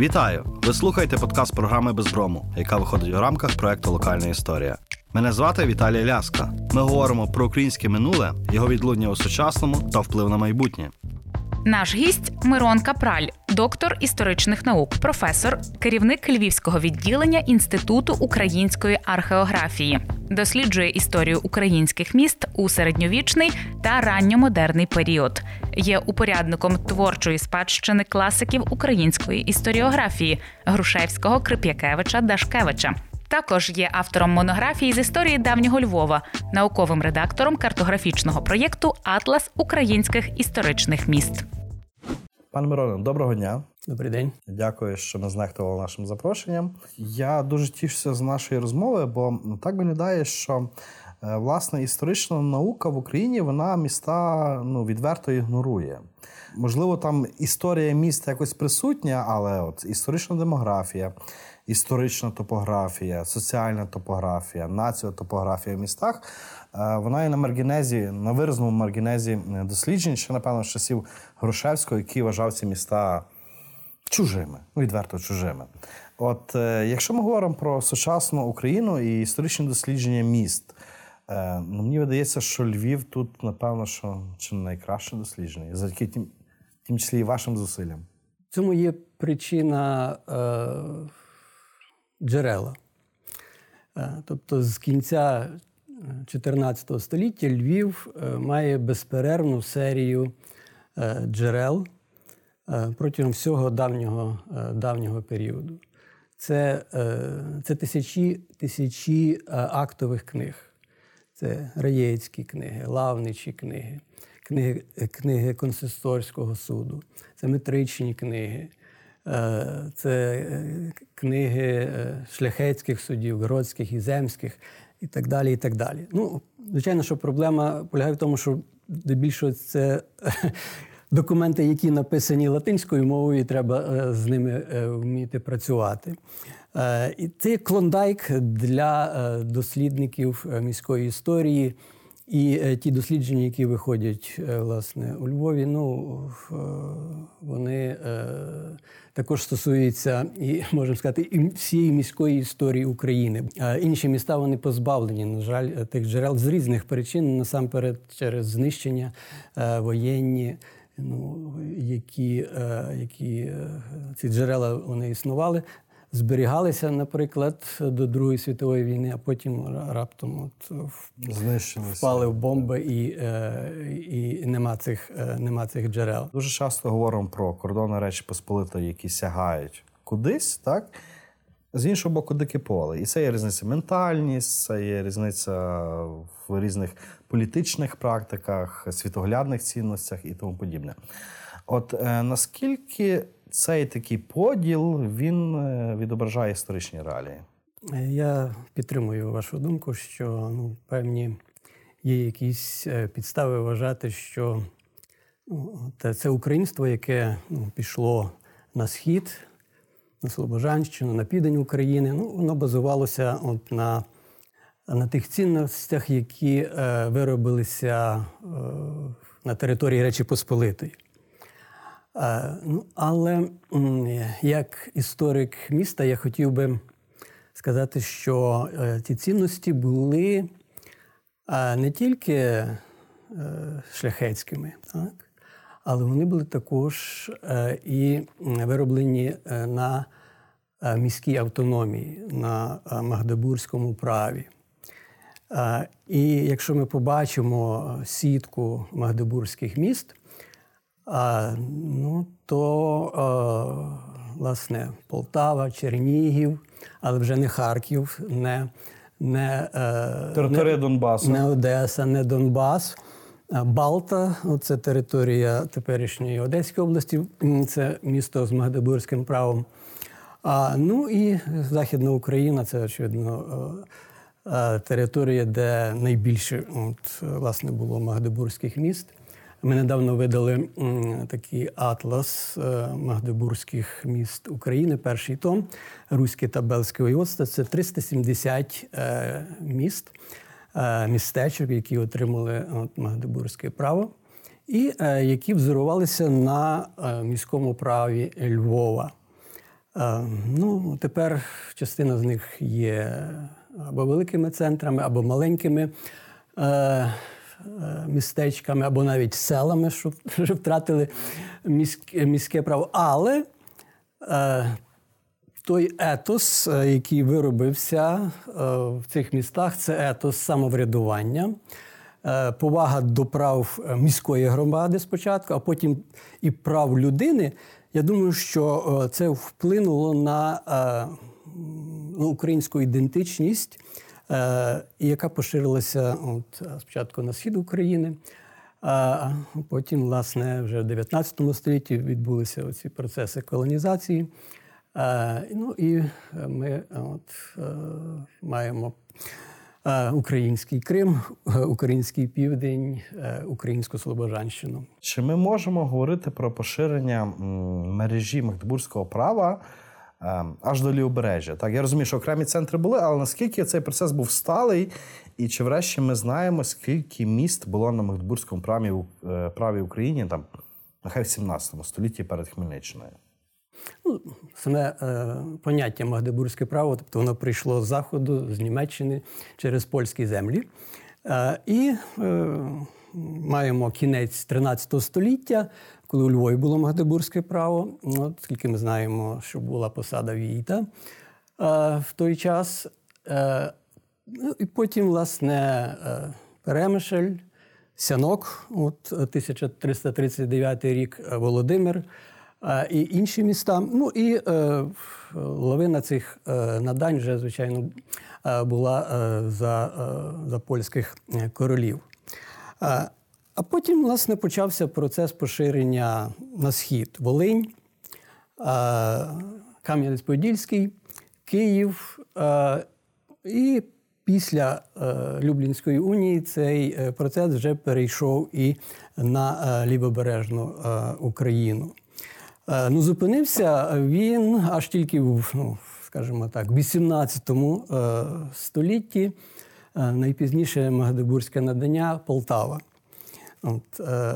Вітаю! Ви слухаєте подкаст програми Безброму, яка виходить у рамках проекту Локальна історія. Мене звати Віталій Ляска. Ми говоримо про українське минуле, його відлуння у сучасному та вплив на майбутнє. Наш гість Мирон Капраль, доктор історичних наук, професор, керівник львівського відділення Інституту української археографії, досліджує історію українських міст у середньовічний та ранньомодерний період. Є упорядником творчої спадщини класиків української історіографії Грушевського, Крип'якевича, Дашкевича. Також є автором монографії з історії давнього Львова, науковим редактором картографічного проєкту Атлас українських історичних міст. Пане Мироне, доброго дня. Добрий день. Дякую, що не знехтували нашим запрошенням. Я дуже тішуся з нашої розмови, бо так виглядає, що е, власне історична наука в Україні вона міста ну відверто ігнорує. Можливо, там історія міста якось присутня, але от історична демографія, історична топографія, соціальна топографія, націотопографія в містах. Е, вона є на маргінезі, на виразному маргінезі е, досліджень, ще, напевно, з часів Грушевського, який вважав ці міста чужими, ну відверто чужими. От е, якщо ми говоримо про сучасну Україну і історичні дослідження міст, ну мені видається, що Львів тут, напевно, що чи найкраще дослідження, завдяки тим, тим числі і вашим зусиллям. Цьому є причина е, джерела. Е, тобто з кінця 14 століття Львів е, має безперервну серію е, джерел протягом всього давнього давнього періоду. Це це тисячі тисячі актових книг. Це раєцькі книги, лавничі книги, книги книги консисторського суду, це метричні книги, це книги шляхетських судів, городських і земських і так далі. і так далі. Ну, Звичайно, що проблема полягає в тому, що здебільшого це документи, які написані латинською мовою, треба е, з ними е, вміти працювати. Е, і це клондайк для дослідників міської історії. І ті дослідження, які виходять власне у Львові, ну вони також стосується і можемо сказати і всієї міської історії України. Інші міста вони позбавлені, на жаль, тих джерел з різних причин, насамперед через знищення воєнні. Ну, які е, які е, ці джерела вони існували зберігалися, наприклад, до Другої світової війни, а потім раптом от впали в бомби і е, і нема цих нема цих джерел. Дуже часто говоримо про кордони Речі Посполитої, які сягають кудись, так? З іншого боку, дике поле. І це є різниця ментальність, це є різниця в різних політичних практиках, світоглядних цінностях і тому подібне. От е, наскільки цей такий поділ він е, відображає історичні реалії. Я підтримую вашу думку, що ну, певні є якісь е, підстави вважати, що ну, це українство, яке ну, пішло на схід, на Слобожанщину, на південь України, ну, воно базувалося от на на тих цінностях, які е, виробилися е, на території Речі Посполитої. Е, ну, Але як історик міста, я хотів би сказати, що ці цінності були не тільки шляхетськими, так? але вони були також і вироблені на міській автономії, на Магдебурзькому праві. І якщо ми побачимо сітку Магдебурзьких міст, ну, то, власне, Полтава, Чернігів, але вже не Харків, не не, е, територія не, Донбасу. Не Одеса, не Донбас. Балта це територія теперішньої Одеської області, це місто з Магдебурзьким правом. А, Ну і Західна Україна це, очевидно, е, е, територія, де найбільше от, власне, було Магдебурзьких міст. Ми недавно видали такий атлас е, магдебурзьких міст України, перший том Руське та Белське воєводство. Це 370 е, міст, е, містечок, які отримали от, Магдебурзьке право, і які взорувалися на міському праві Львова. Ну, тепер частина з них є або великими центрами, або маленькими е, е, містечками, або навіть селами, що вже втратили міське, міське право. Але е, той етос, е, який виробився е, в цих містах, це етос самоврядування. Повага до прав міської громади спочатку, а потім і прав людини. Я думаю, що це вплинуло на ну, українську ідентичність, е, яка поширилася от, е, спочатку на схід України, а потім, власне, вже в 19 столітті відбулися ці процеси колонізації. Е, Ну і ми от, е, маємо е, український Крим, е, український південь, українську Слобожанщину. Чи ми можемо говорити про поширення мережі Магдебурзького права аж до лівобережжя? Так, я розумію, що окремі центри були, але наскільки цей процес був сталий, і чи врешті ми знаємо, скільки міст було на Магдебурзькому праві, е, праві Україні, там, нехай в 17 столітті перед Хмельниччиною? Ну, саме е, поняття Магдебурзьке право, тобто воно прийшло з заходу, з Німеччини через польські землі. Е, і е, маємо кінець 13 століття, коли у Львові було Магдебурзьке право. От, скільки ми знаємо, що була посада Війта е, в той час. Е, ну, і потім, власне, е, Перемишель, Сянок, от 1339 рік, Володимир і інші міста. Ну і лавина цих надань вже, звичайно, була за, за польських королів. А потім, власне, почався процес поширення на схід Волинь, Кам'янець-Подільський, Київ. І після е, Люблінської унії цей е, процес вже перейшов і на е, лівобережну Україну. Ну, зупинився він аж тільки в, ну, скажімо так, в 18 е, столітті, найпізніше Магдебурзьке надання Полтава. От, е,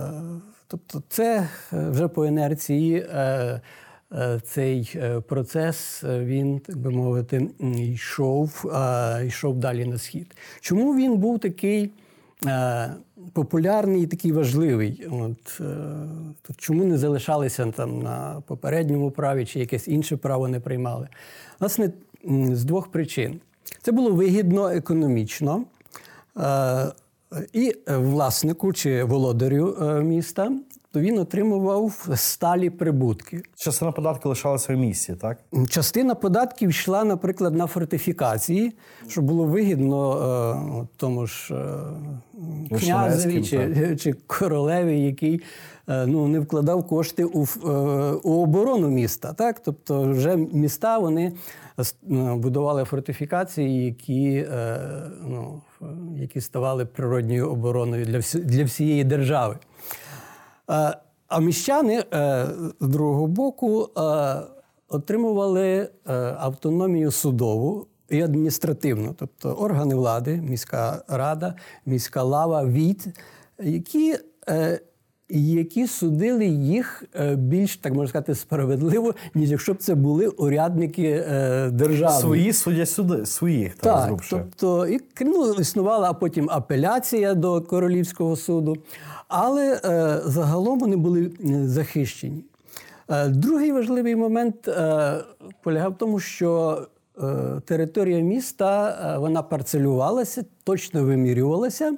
тобто, це е, вже по інерції е, е, цей е, процес, е, він, так би мовити, йшов, йшов далі на схід. Чому він був такий популярний і такий важливий? От, то чому не залишалися там на попередньому праві чи якесь інше право не приймали? Власне, з двох причин. Це було вигідно економічно. Е, і власнику чи володарю е, міста, то він отримував сталі прибутки. Частина податків лишалася в місті, так? Частина податків йшла, наприклад, на фортифікації, що було вигідно е, тому ж е, князеві чи, чи королеві, який е, ну, не вкладав кошти у, е, у оборону міста. Так? Тобто, вже міста вони будували фортифікації, які, е, ну, е, які ставали природньою обороною для, всі- для всієї держави. Е, А міщани е, з другого боку е, отримували е, автономію судову і адміністративну, тобто органи влади, міська рада, міська лава, війт, які, е, які судили їх е, більш, так можна сказати, справедливо, ніж якщо б це були урядники е, держави. Свої судять суди, своїх, так, Так, тобто і ну, існувала потім апеляція до королівського суду, але е, загалом вони були захищені. Другий важливий момент полягав в тому, що територія міста вона парцелювалася, точно вимірювалася.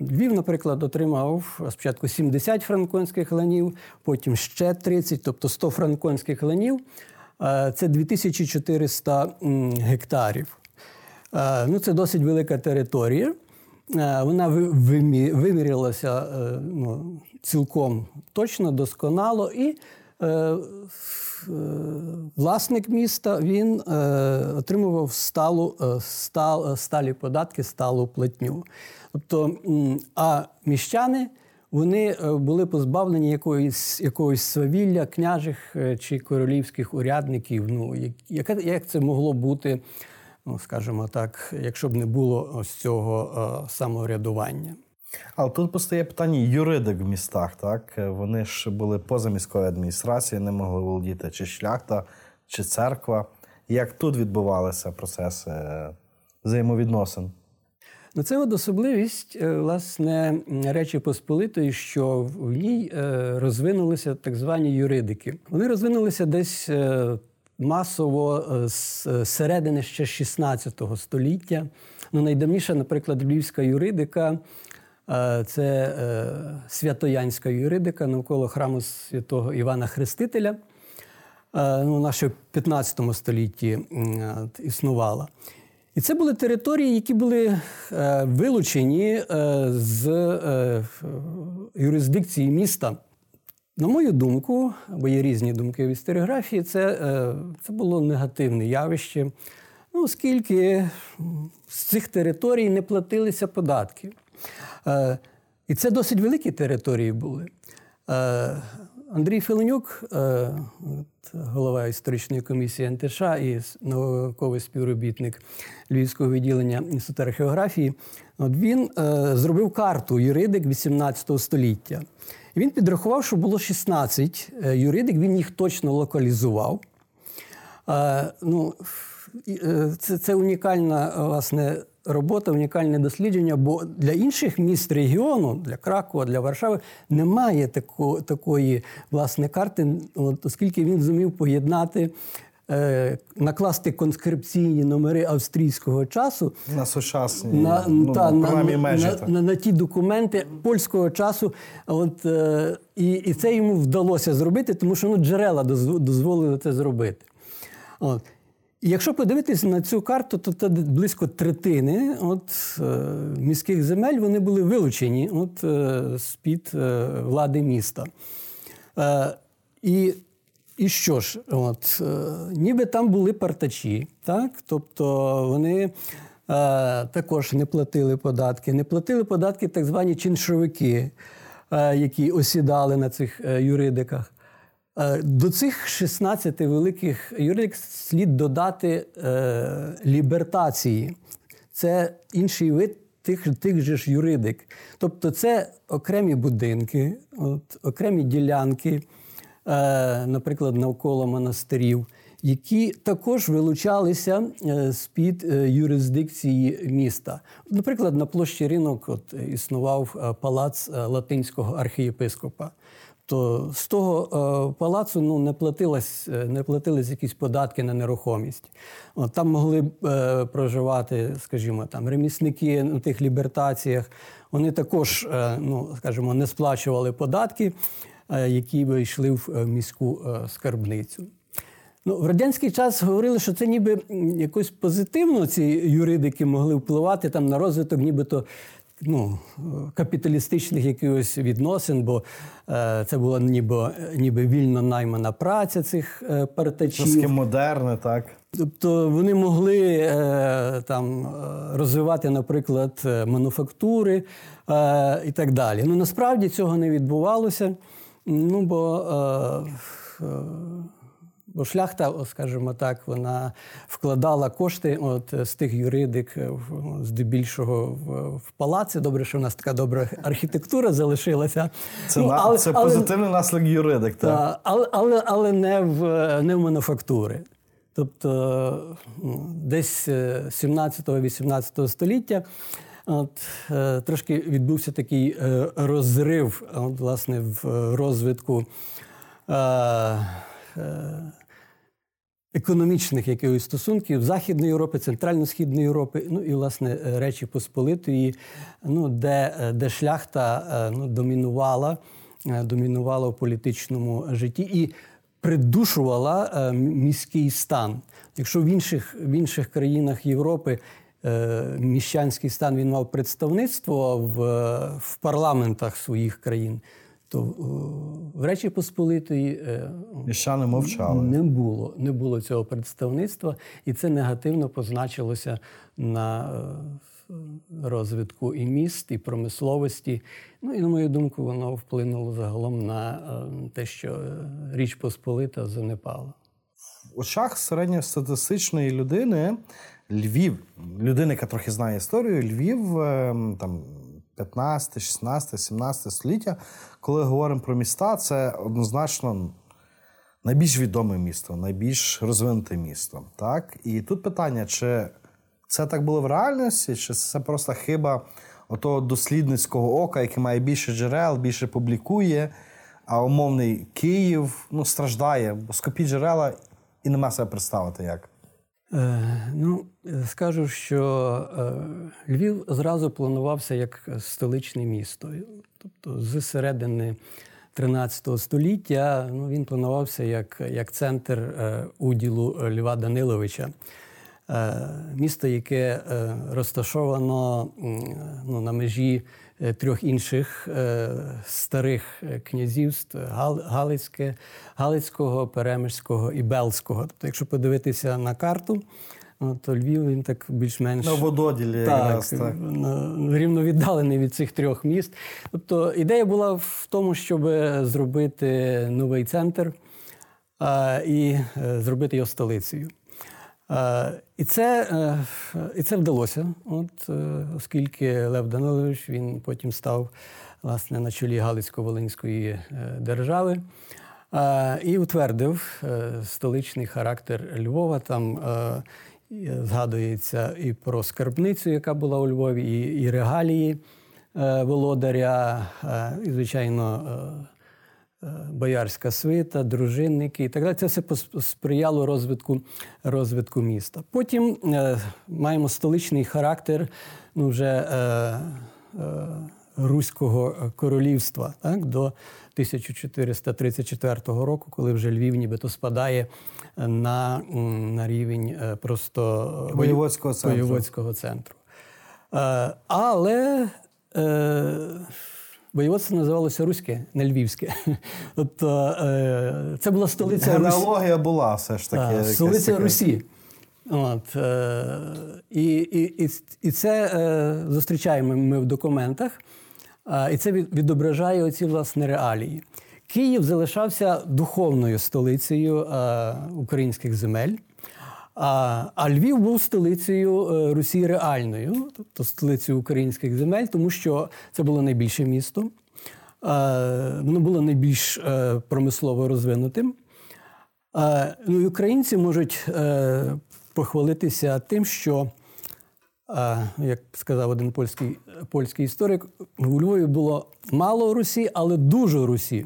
Львів, наприклад, отримав спочатку 70 франконських ланів, потім ще 30, тобто 100 франконських ланів. Це 2400 гектарів. Ну, це досить велика територія. Вона ви- вимірялася е, ну, цілком точно, досконало. І е, власник міста він е, отримував сталу, е, стал, сталі податки, сталу платню. Тобто, а міщани вони е, були позбавлені якоїсь, якогось свавілля княжих е, чи королівських урядників. Ну, як, як це могло бути, ну, скажімо так, якщо б не було ось цього е, самоврядування? Але тут постає питання юридик в містах, так? Вони ж були поза міською адміністрацією, не могли володіти чи шляхта, чи церква. Як тут відбувалися процеси е, взаємовідносин? Ну, це особливість е, власне Речі Посполитої, що в ній е, розвинулися так звані юридики. Вони розвинулися десь масово з середини ще 16 століття. Ну, найдавніша, наприклад, львівська юридика. Це святоянська юридика навколо храму святого Івана Хрестителя. Ну, вона ще в 15 столітті існувала. І це були території, які були е, вилучені е, з е, юрисдикції міста. На мою думку, бо є різні думки в історіографії, це це було негативне явище, ну, оскільки з цих територій не платилися податки. І це досить великі території були. Андрій Филенюк, голова історичної комісії НТШ і науковий співробітник Львівського відділення інституту археографії, от він е, зробив карту юридик 18 століття. І Він підрахував, що було 16 е, юридик, він їх точно локалізував. Е, ну, е, Це це унікальна власне, робота, унікальне дослідження, бо для інших міст регіону, для Кракова, для Варшави, немає тако, такої власне карти, от, оскільки він зумів поєднати. Е, накласти конскрипційні номери австрійського часу на сучасні на, ну, та, на, межі, на, на, на ті документи польського часу. От, е, І і це йому вдалося зробити, тому що ну, джерела дозволили це зробити. От. Якщо подивитися на цю карту, то це близько третини от, е, міських земель вони були вилучені от, е, з-під е, влади міста. І і що ж, от, ніби там були партачі, так? тобто вони. Також не платили податки. Не платили податки так звані чиншовики, які осідали на цих юридиках. Е, до цих 16 великих юридик слід додати е, лібертації. Це інший вид тих тих же ж юридик. Тобто це окремі будинки, от, окремі ділянки, е, наприклад, навколо монастирів, які також вилучалися е, з-під е, юрисдикції міста. Наприклад, на площі ринок от, існував палац латинського архієпископа то з того е, палацу ну, не е, не платились якісь податки на нерухомість. От, Там могли е, проживати, скажімо, там ремісники на тих лібертаціях. Вони також, е, ну, скажімо, не сплачували податки, е, які би йшли в е, міську скарбницю. Ну, В радянський час говорили, що це ніби якось позитивно ці юридики могли впливати там на розвиток, нібито ну, капіталістичних якихось відносин, бо е, це була ніби ніби вільно наймана праця цих е, партачів. Трошки модерне, так. Тобто вони могли е, там розвивати, наприклад, мануфактури е, і так далі. Ну насправді цього не відбувалося. Ну бо е, шляхта, скажімо так, вона вкладала кошти от з тих юридик ну, здебільшого в, в палаці. Добре, що в нас така добра архітектура залишилася. Це ну, але, це але, позитивний наслідок юридик, так? Та, але але, але не в не в мануфактури. Тобто ну, десь 17-18 століття. От, е, Трошки відбувся такий е, розрив от, власне, в розвитку е, економічних якихось стосунків Західної Європи, Центрально-Східної Європи, ну і власне Речі Посполитої, ну де де шляхта е, ну, домінувала, е, домінувала в політичному житті і придушувала е, міський стан. Якщо в інших в інших країнах Європи міщанський стан він мав представництво в, в парламентах своїх країн то е, в Речі Посполитої е, мовчали. Не було не було цього представництва, і це негативно позначилося на е, розвитку і міст, і промисловості. Ну і на мою думку, воно вплинуло загалом на те, що Річ Посполита занепала. В очах середньостатистичної людини Львів, людини, яка трохи знає історію, Львів там 15, 16, 17 століття, коли говоримо про міста, це однозначно найбільш відоме місто, найбільш розвинуте місто. Так? І тут питання, чи це так було в реальності, чи це просто хиба отого дослідницького ока, який має більше джерел, більше публікує, а умовний Київ ну, страждає, бо скопі джерела і нема себе представити як. Е, ну, скажу, що е, Львів зразу планувався як столичне місто. Тобто, з середини 13 століття ну, він планувався як як центр е, уділу Льва Даниловича. Місто, яке розташовано ну, на межі трьох інших старих князівств Галицьке, Галицького, Перемишського і Белського. Тобто, якщо подивитися на карту, то Львів він так більш-менш на вододілі так, якраз, так. рівно віддалений від цих трьох міст. Тобто ідея була в тому, щоб зробити новий центр а, і зробити його столицею. І це е, і це вдалося, От, е, оскільки Лев Данилович він потім став власне, на чолі Галицько-Волинської е, держави і утвердив столичний характер Львова. Там згадується і про скарбницю, яка була у Львові, і, і регалії володаря, і, звичайно, Е, боярська свита, дружинники і так далі. Це все сприяло розвитку розвитку міста. Потім е, маємо столичний характер ну, вже е, е, Руського королівства так, до 1434 року, коли вже Львів нібито спадає на на рівень е, просто воєводського центру. Воєводського центру. Е, але е, Воєводство називалося Руське, не Львівське. Тобто е, це була столиця Русі. Генеалогія була все ж таки. Так, столиця таке. Русі. От, е, І і, і, це е, зустрічаємо ми в документах, і це відображає оці власне реалії. Київ залишався духовною столицею українських земель. А а Львів був столицею е, Русі реальною, тобто столицею українських земель, тому що це було найбільше місто, е, воно було найбільш е, промислово розвинутим. Ну і Українці можуть похвалитися тим, що, як сказав один польський польський історик, у Львові було мало Русі, але дуже Русі.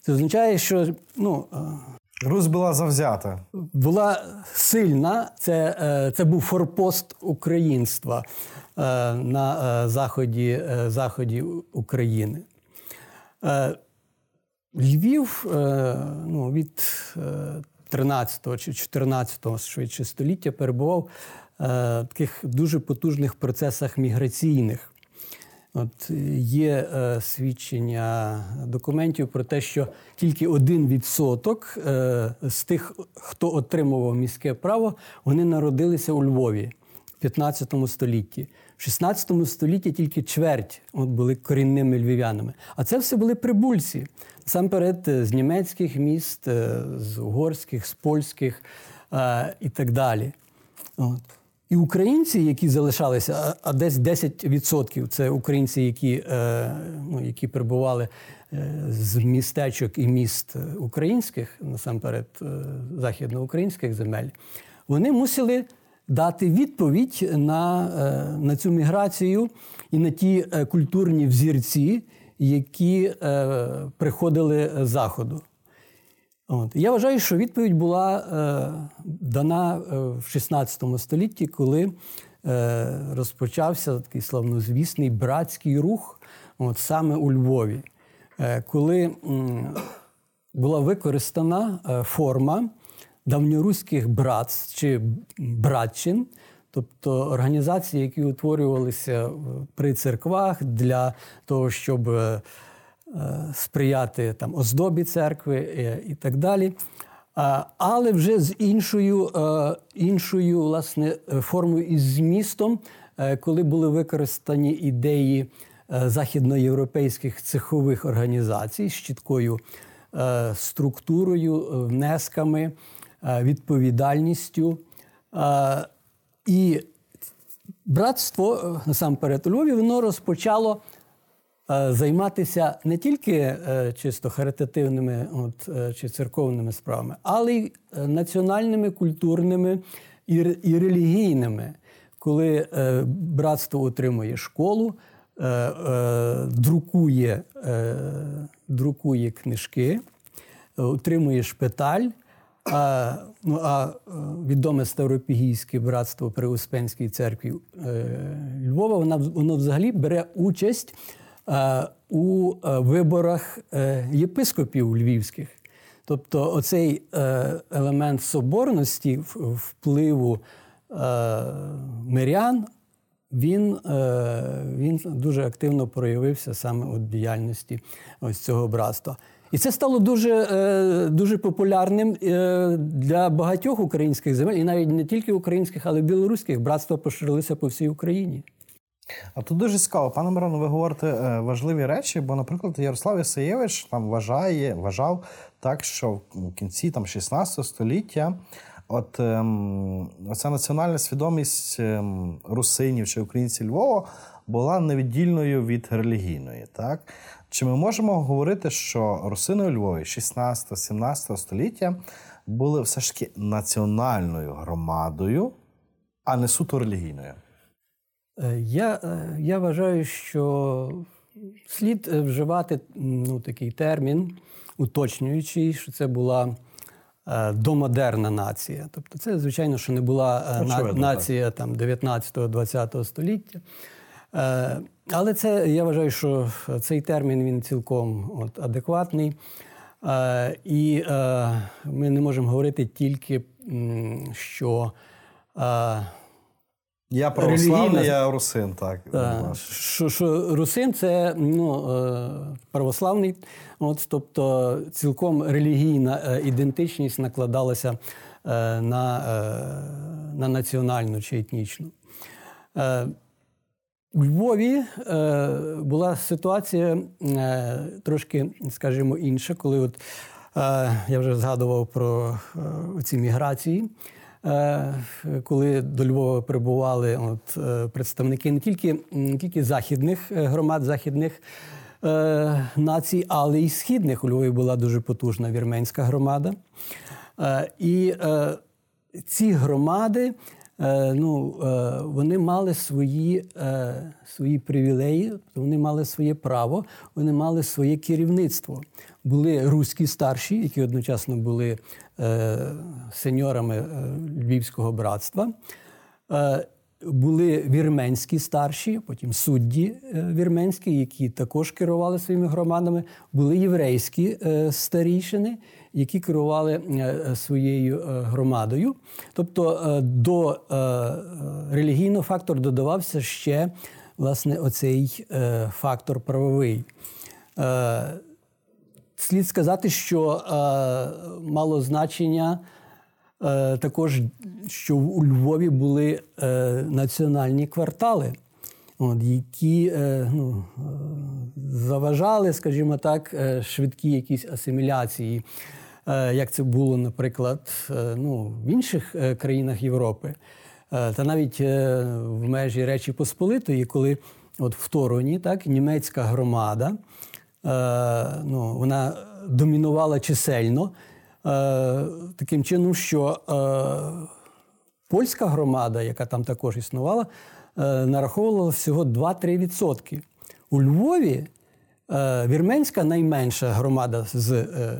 Це означає, що ну, Русь була завзята. Була сильна. Це е, це був форпост українства е, на е, заході заході України. Львів ну, від 13 чи 14 швидше століття перебував в таких дуже потужних процесах міграційних. От Є е, свідчення документів про те, що тільки один відсоток е, з тих, хто отримував міське право, вони народилися у Львові в 15 столітті. В 16 столітті тільки чверть от були корінними львів'янами. А це все були прибульці. Насамперед, з німецьких міст, е, з угорських, з польських е, і так далі. От. І українці, які залишалися, а десь 10% це українці, які е, ну, які прибували е, з містечок і міст українських, насамперед е, західноукраїнських земель, вони мусили дати відповідь на, на цю міграцію і на ті культурні взірці, які приходили з заходу. От. Я вважаю, що відповідь була е, дана е, в 16 столітті, коли е, розпочався такий славнозвісний братський рух от, саме у Львові, е, коли м, була використана е, форма давньоруських братств чи братчин, тобто організації, які утворювалися при церквах для того, щоб. Е, Е, сприяти там оздобі церкви е, і так далі. Але вже з іншою е, іншою власне, формою і змістом, коли були використані ідеї західноєвропейських цехових організацій з чіткою структурою, внесками, відповідальністю. І братство е, насамперед у Львові воно розпочало е, займатися не тільки е, чисто харитативними от, е, чи церковними справами, але й е, національними, культурними і, і релігійними. Коли е, братство отримує школу, е, е, друкує, е, друкує книжки, е, отримує шпиталь. А, ну, а е, відоме Ставропігійське братство при Успенській церкві е, Львова, вона, воно взагалі бере участь е, у е, виборах е, єпископів львівських. Тобто оцей е, елемент соборності, впливу е, мирян, він, е, він дуже активно проявився саме у діяльності ось цього братства. І це стало дуже, е, дуже популярним е, для багатьох українських земель, і навіть не тільки українських, але й білоруських. Братства поширилися по всій Україні. А тут дуже цікаво, пане Мироне, ви говорите е, важливі речі, бо, наприклад, Ярослав Ісаєвич там вважає, вважав так, що в кінці там 16 століття от ем, оця національна свідомість ем, русинів чи українців Львова була невіддільною від релігійної. Так? Чи ми можемо говорити, що русини у Львові 16-17 століття були все ж таки національною громадою, а не суто релігійною? Е, Я, е, я вважаю, що слід е, вживати ну, такий термін, уточнюючий, що це була домодерна нація. Тобто, це, звичайно, що не була Очевидно, нація там, 19-20 століття. Але це я вважаю, що цей термін він цілком от, адекватний. І ми не можемо говорити тільки, що. Я православний, я русин, так. Та, власне. що, що русин це ну, е, православний, от, тобто цілком релігійна е, ідентичність накладалася е, на, на національну чи етнічну. У Львові була ситуація трошки, скажімо, інша, коли от, я вже згадував про ці міграції. Е, коли до Львова прибували от, е, представники не тільки, не тільки західних е, громад, західних націй, але й східних. У Львові була дуже потужна вірменська громада. І ці громади ну, вони мали свої, свої привілеї, вони мали своє право, вони мали своє керівництво. Були руські старші, які одночасно були сеньорами е, Львівського братства. Е, були вірменські старші, потім судді е, вірменські, які також керували своїми громадами. Були єврейські е, старішини, які керували е, своєю е, громадою. Тобто е, до е, е, релігійного фактору додавався ще власне оцей е, фактор правовий. Слід сказати, що е, мало значення е, також, що у Львові були е, національні квартали, от, які е, ну, е, заважали, скажімо так, е, швидкі якісь асиміляції, як це було, наприклад, ну, в інших країнах Європи. Та навіть в межі Речі Посполитої, коли от в Тороні так, німецька громада ну, вона домінувала чисельно, е, таким чином, що е, польська громада, яка там також існувала, е, нараховувала всього 2-3%. У Львові е, вірменська найменша громада з, е,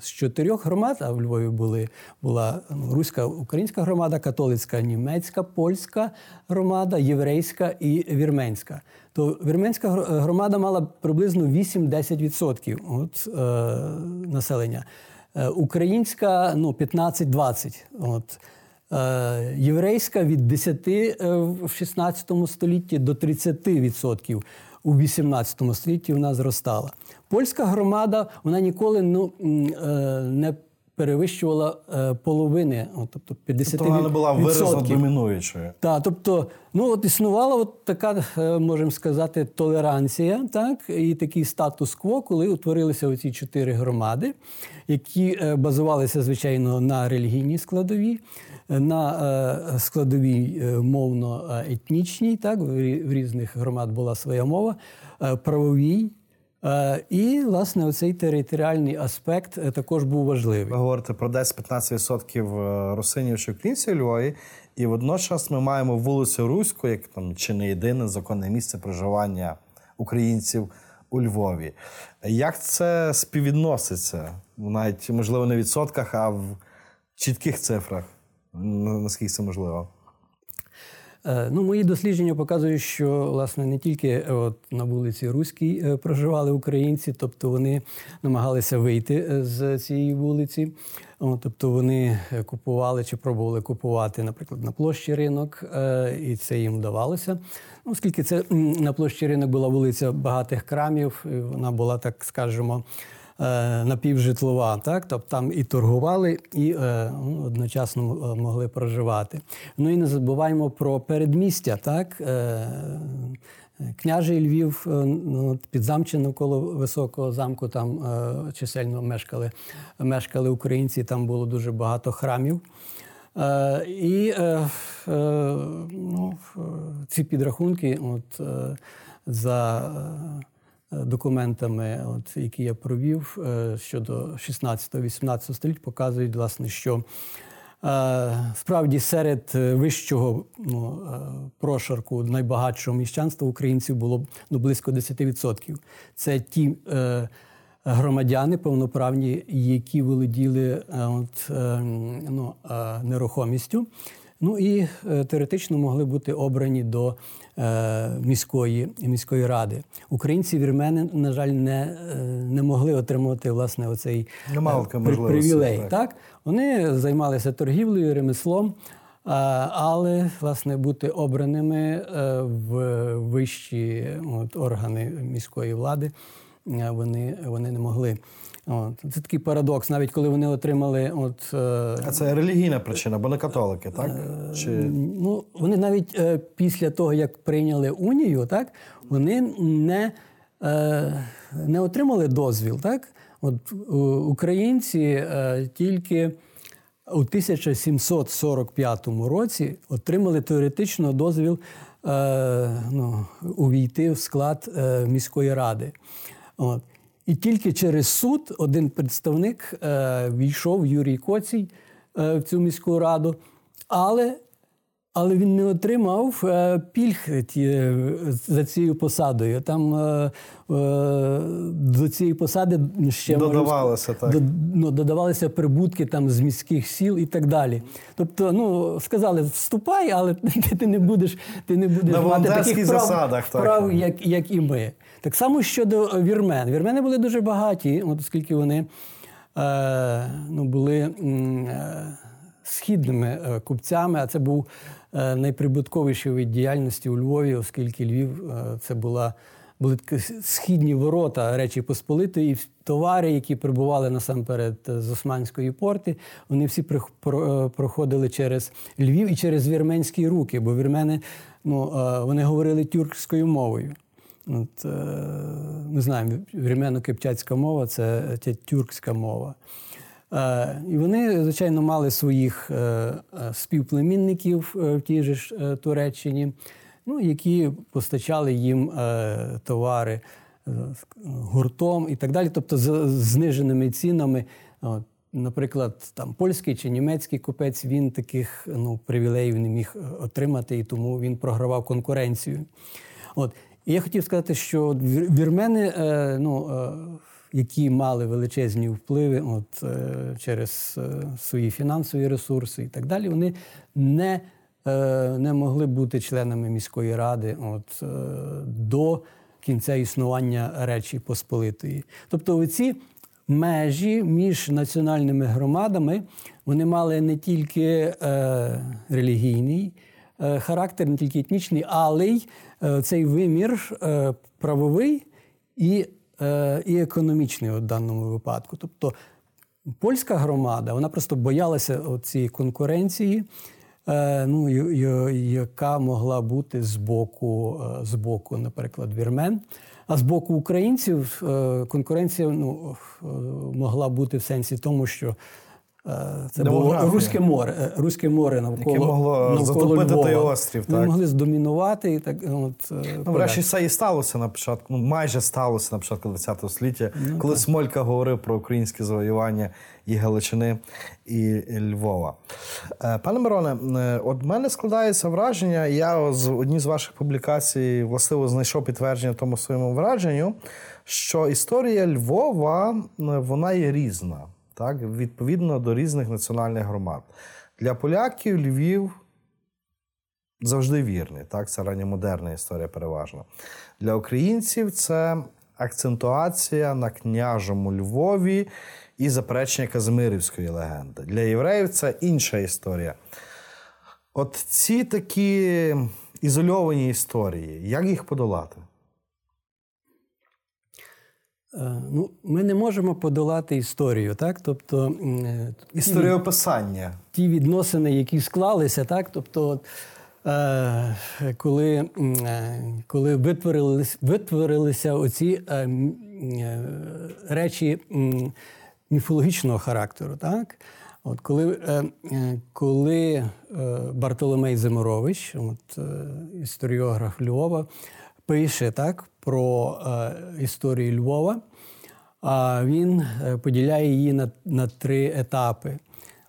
з чотирьох громад, а в Львові були, була ну, руська українська громада, католицька, німецька, польська громада, єврейська і вірменська. То вірменська громада мала приблизно 8-10% от, е, населення. Е, Українська ну, 15-20%. От. Е, Єврейська від 10 е, в 16 столітті до 30% у 18 столітті вона зростала. Польська громада вона ніколи ну, е, не перевищувала е, половини, от, тобто 50%. Тобто вона не була виразно домінуючою. Так, тобто, ну от існувала от така, е, можемо сказати, толеранція, так, і такий статус-кво, коли утворилися оці чотири громади, які е, базувалися, звичайно, на релігійній складовій. на е, складовій е, мовно-етнічній, так, в в різних громад була своя мова, е, правовій. Е, І, власне, оцей територіальний аспект е, також був важливий. Ви говорите про 10-15% е, русинів чи українців у Львові, і водночас ми маємо вулицю Руську, як там чи не єдине законне місце проживання українців у Львові. Як це співвідноситься? Навіть можливо не в відсотках, а в чітких цифрах. Наскільки це можливо? Е, Ну, мої дослідження показують, що власне не тільки е, от на вулиці Руській е, проживали українці, тобто вони намагалися вийти з цієї вулиці. Тобто вони купували чи пробували купувати, наприклад, на площі ринок, і це їм вдавалося. Ну, Оскільки це на площі ринок була вулиця багатих крамів, вона була, так скажемо, напівжитлова, так? Тобто там і торгували, і е, ну, одночасно е, могли проживати. Ну і не забуваємо про передмістя, так? Е, Княжий Львів, е, ну, от підзамче навколо високого замку, там е, чисельно мешкали, мешкали українці, там було дуже багато храмів. Е, і е, е, ну, е, ці підрахунки от, е, за е, документами, от, які я провів е, щодо 16-18 століть, показують, власне, що е, справді серед е, вищого ну, е, прошарку найбагатшого міщанства українців було ну, близько 10%. Це ті. Е, громадяни повноправні, які володіли е, от, е, ну, е, нерухомістю. Ну і е, теоретично могли бути обрані до е, міської, міської ради. Українці вірмени, на жаль, не, е, не могли отримувати власне оцей Не при- привілей. так. Так. Вони займалися торгівлею, ремеслом, але власне бути обраними е, в вищі от, органи міської влади е, вони, вони не могли. От. Це такий парадокс, навіть коли вони отримали от, е, А це релігійна причина, бо не католики, так? Чи... Ну, вони навіть е, після того, як прийняли унію, так, вони не, е, не отримали дозвіл. Так? От, е, українці е, тільки у 1745 році отримали теоретично дозвіл е, ну, увійти в склад е, міської ради. От. І тільки через суд один представник е, війшов, Юрій Коцій, е, в цю міську раду, але, але він не отримав е, пільг ті, за цією посадою. Там е, е, до цієї посади ще Додавалося, сказати, так. до- ну, додавалися прибутки там з міських сіл і так далі. Тобто, ну сказали, вступай, але ти, ти не будеш, ти не будеш На мати таких прав, засадах, так. прав як, як і ми. Так само щодо вірмен. Вірмени були дуже багаті, от оскільки вони е, ну, були е, східними е, купцями, а це був е, найприбутковіший вид діяльності у Львові, оскільки Львів е, це була. Були східні ворота Речі Посполитої, і товари, які прибували насамперед з Османської порти, вони всі е, проходили через Львів і через вірменські руки, бо вірмени ну, е, вони говорили тюркською мовою. От, е, ми знаємо, вірмено-кипчацька мова це тюркська мова. Е, І вони, звичайно, мали своїх е, е, співплемінників в тій же ж Туреччині, ну, які постачали їм товари гуртом і так далі, тобто з зниженими цінами. Наприклад, там польський чи німецький купець він таких ну, привілеїв не міг отримати, і тому він програвав конкуренцію. От. І я хотів сказати, що вір- вірмени, е, ну, е, які мали величезні впливи от, е, через свої фінансові ресурси і так далі, вони не, не могли бути членами міської ради от, до кінця існування Речі Посполитої. Тобто, оці межі між національними громадами вони мали не тільки е, релігійний характер, не тільки етнічний, але й е, цей вимір е, правовий і, е, і економічний у даному випадку. Тобто польська громада вона просто боялася цієї конкуренції. е, Ну, яка могла бути з боку, е, з боку, наприклад, вірмен. А з боку українців е, конкуренція ну, е, могла бути в сенсі тому, що Це було Руське море, е, Руське море навколо, Яке могло затопити Львова. той острів, так? могли здомінувати і так. От, е, Ну, врешті все і сталося на початку, ну майже сталося на початку ХХ століття, Ну, коли Смолька говорив про українське завоювання і Галичини, і Львова. Е, Пане Мироне, е, от мене складається враження, я з одній з ваших публікацій властиво знайшов підтвердження тому своєму враженню, що історія Львова е, вона є різна, так, відповідно до різних національних громад. Для поляків Львів завжди вірний. Так, це ранньомодерна історія переважно. Для українців це акцентуація на княжому Львові і заперечення Казимирівської легенди. Для євреїв це інша історія. От ці такі ізольовані історії, як їх подолати? Е, Ну, ми не можемо подолати історію, так? Тобто е, Історіописання. ті відносини, які склалися, так? Тобто, е, коли, коли витворились, витворилися оці речі міфологічного характеру, так? От коли, коли Бартоломей Зиморович, от, історіограф Львова, пише так, про е, історію Львова, а він е, поділяє її на, на три етапи: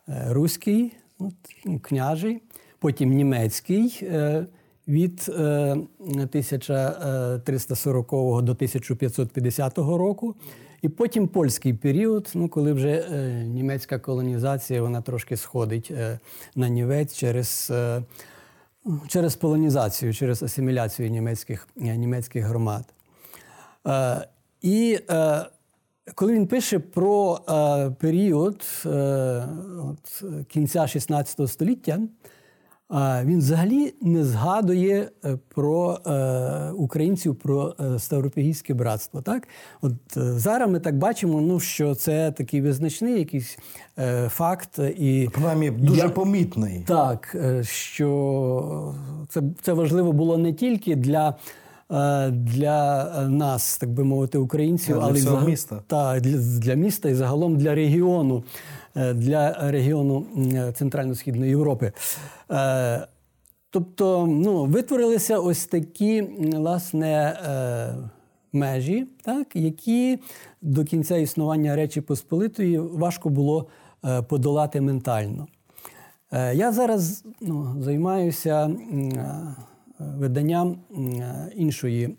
Е, руський, ну, княжий, потім німецький від е, 1340 до 1550 року, і потім польський період, ну, коли вже німецька колонізація вона трошки сходить на нівець через. Через полонізацію, через асиміляцію німецьких, е, німецьких громад. Е, і е, коли він пише про е, період е, от, кінця 16 століття, він взагалі не згадує е, про е, українців, про е, Ставропігійське братство. Так? От, зараз ми так бачимо, ну, що це такий визначний якийсь факт. І Принаймні, дуже Я- помітний. так, що це, це важливо було не тільки для, для нас, так би мовити, українців, Для але взаг- міста. Та, для, для міста і загалом для регіону, для регіону Центрально-Східної Європи. Е, Тобто, ну, витворилися ось такі, власне, е, межі, так, які до кінця існування Речі Посполитої важко було е, подолати ментально. Е, Я зараз ну, займаюся е, виданням іншої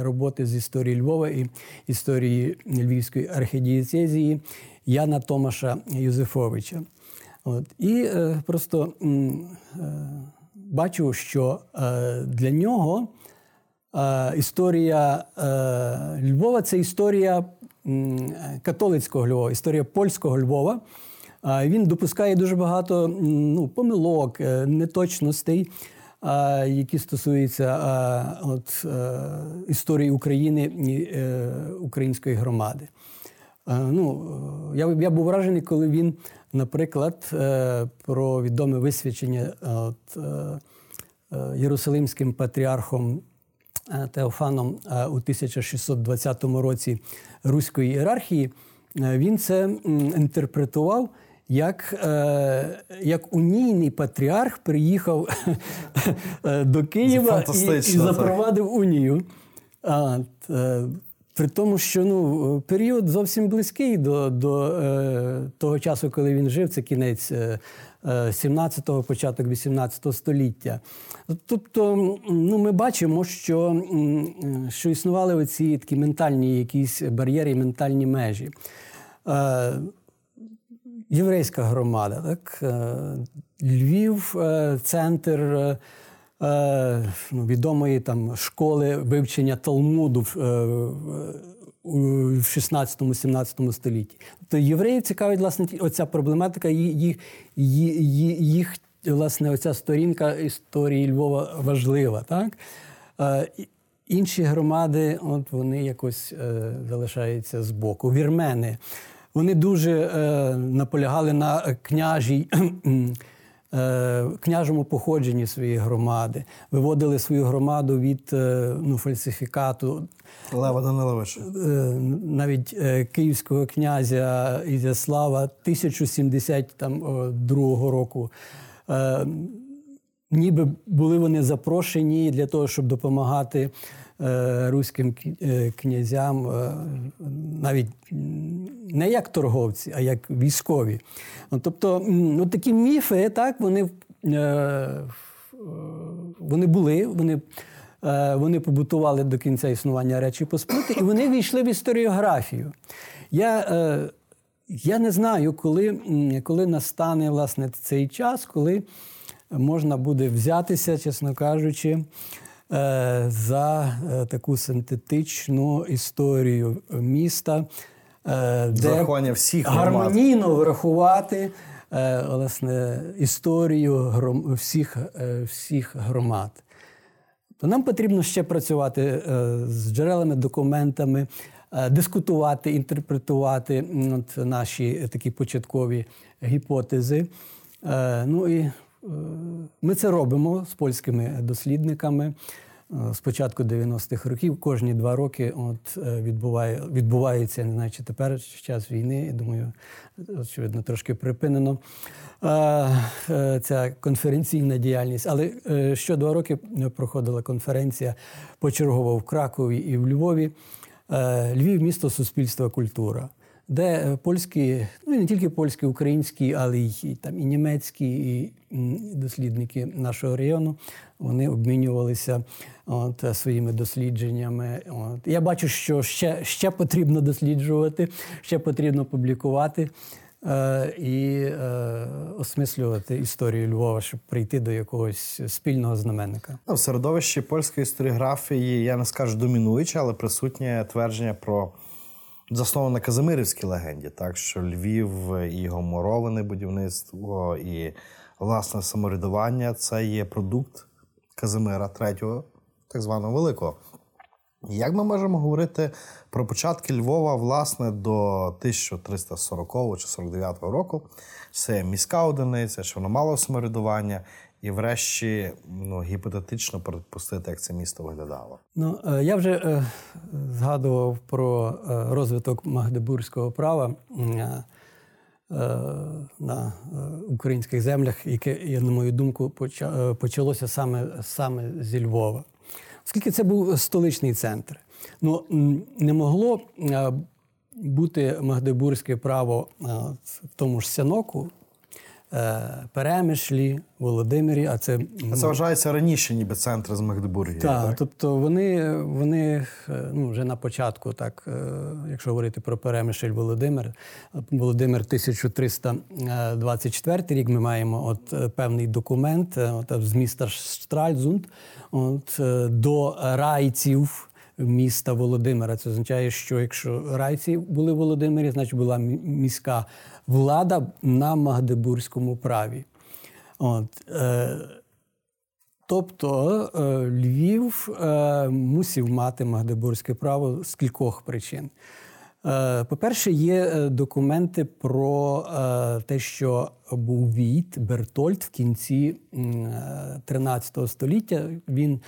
роботи з історії Львова і історії Львівської архідієцезії Яна Томаша Юзефовича. От. І е, просто е, бачу, що е, для нього історія Львова це історія католицького Львова, історія польського Львова. Він допускає дуже багато ну, помилок, неточностей, які стосуються от, е, історії України і е, української громади. Е, Ну, я, я був вражений, коли він, наприклад, про відоме висвячення от, Єрусалимським патріархом Теофаном у 1620 році руської ієрархії, він це інтерпретував. Як, е, як унійний патріарх приїхав е, до Києва і, і запровадив унію. А, е, при тому, що ну, період зовсім близький до, до е, того часу, коли він жив, це кінець е, е, 17-го, початок 18 століття. Тобто, ну, ми бачимо, що, е, що існували оці такі ментальні якісь бар'єри, ментальні межі. Е, єврейська громада, так? Е, Львів, е, центр е, ну, відомої там школи вивчення Талмуду в, е, в- у 16-17 столітті. Тобто євреїв цікавить власне оця проблематика, їх, їх власне оця сторінка історії Львова важлива. Так? Інші громади, от вони якось залишаються збоку. Вірмени. Вони дуже е, наполягали на княжій, е, княжому походженні своєї громади, виводили свою громаду від е, ну, фальсифікату. Лева Данилович. Е, навіть київського князя Ізяслава 1072 року. Е, Ніби були вони запрошені для того, щоб допомагати руським князям, навіть не як торговці, а як військові. Ну, Тобто, от такі міфи, так, вони, е, вони були, вони, е, вони побутували до кінця існування Речі Посполити, і вони війшли в історіографію. Я, е, я не знаю, коли, коли настане власне цей час, коли можна буде взятися, чесно кажучи, е, за е, таку синтетичну історію міста, е, врахуванням всіх громад. гармонійно врахувати е, власне, історію всіх, е, всіх громад. То нам потрібно ще працювати з джерелами, документами, дискутувати, інтерпретувати от наші такі початкові гіпотези. Ну і ми це робимо з польськими дослідниками. З початку 90-х років кожні два роки от, е, відбуває, відбувається, не знаю, чи тепер час війни, я думаю, очевидно, трошки припинено е, е, ця конференційна діяльність. Але що два роки проходила конференція почергова в Кракові і в Львові. Львів місто суспільства культура, де польські, ну і не тільки польські, українські, але й там і німецькі і дослідники нашого району вони обмінювалися от, своїми дослідженнями. От. Я бачу, що ще, ще потрібно досліджувати, ще потрібно публікувати. е, І е, осмислювати історію Львова, щоб прийти до якогось спільного знаменника. Ну, в середовищі польської історіографії я не скажу домінуюче, але присутнє твердження про засноване на Казимирівській легенді, так що Львів і його муроване будівництво, і власне самоврядування це є продукт Казимира III, так званого Великого. Як ми можемо говорити про початки Львова, власне, до 1340 чи 49 року? Це міська одиниця, що воно мало самоврядування, і врешті ну, гіпотетично припустити, як це місто виглядало. Ну, е, я вже е, згадував про е, розвиток магдебурзького права на е, українських землях, яке, на мою думку, е, почалося саме, саме зі Львова. Оскільки це був столичний центр. Ну, не могло е, бути магдебурзьке право е, в тому ж Сяноку, е, Перемишлі, Володимирі, а це А це вважається раніше, ніби центр з Магдебургії. так, Так, тобто вони, вони е, ну, вже на початку, так, е, якщо говорити про Перемишль Володимир, Володимир 1324 рік ми маємо от е, певний документ е, от, з міста Штральзунд от, е, до райців міста Володимира. Це означає, що якщо райці були в Володимирі, значить була міська влада на Магдебурзькому праві. От, е, Тобто е, Львів е, мусив мати магдебурзьке право з кількох причин. Е, По-перше, є е, документи про е, те, що був Війт Бертольд в кінці м, е, 13 століття. Він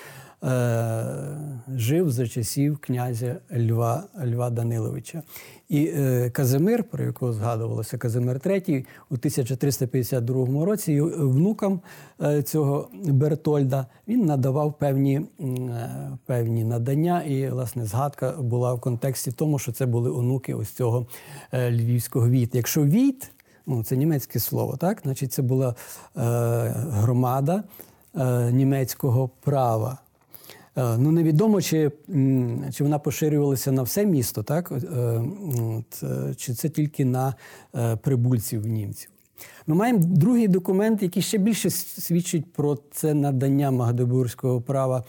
жив за часів князя Льва, Льва Даниловича. І е, Казимир, про якого згадувалося, Казимир III, у 1352 році внукам е, цього Бертольда він надавав певні, е, певні надання. І, власне, згадка була в контексті тому, що це були онуки ось цього е, львівського віт. Якщо віт, ну це німецьке слово, так? Значить, це була е, громада е, німецького права. Е, Ну, невідомо, чи, чи вона поширювалася на все місто, так? Е, е, чи це тільки на прибульців німців. Ми маємо другий документ, який ще більше свідчить про це надання магдебурзького права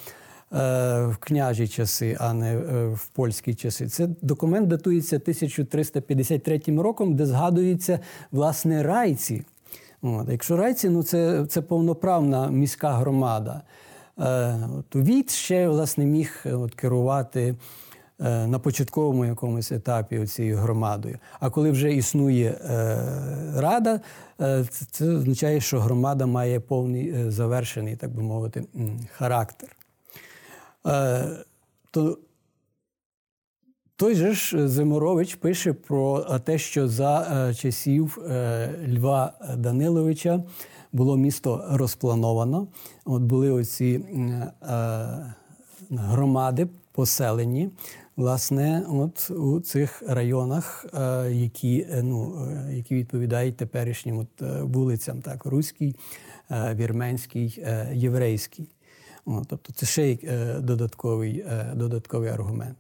в княжі часи, а не в польські часи. Це документ датується 1353 роком, де згадується власне райці. Якщо райці, ну це, це повноправна міська громада. Е, от, Віт ще власне міг е, от, керувати е, на початковому якомусь етапі цією громадою. А коли вже існує рада, це означає, що громада має повний завершений, так би мовити, характер. То той же ж Зиморович пише про те, що за часів Льва Даниловича було місто розплановано. От були оці громади поселені, власне, от у цих районах, е, які е, ну, е, які відповідають теперішнім от вулицям, так, руський, вірменський, єврейський. От, Тобто це ще й додатковий додатковий аргумент.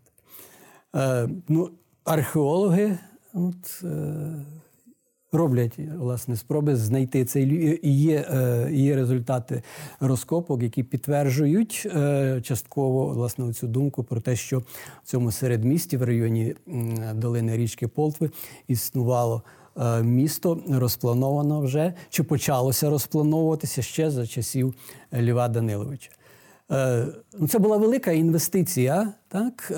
Ну, Археологи от, роблять власне спроби знайти цей і є, е, є результати розкопок, які підтверджують е, частково власне цю думку про те, що в цьому середмісті в районі долини річки Полтви існувало. Е, місто розплановано вже чи почалося розплановуватися ще за часів Льва Даниловича. Ну, це була велика інвестиція, так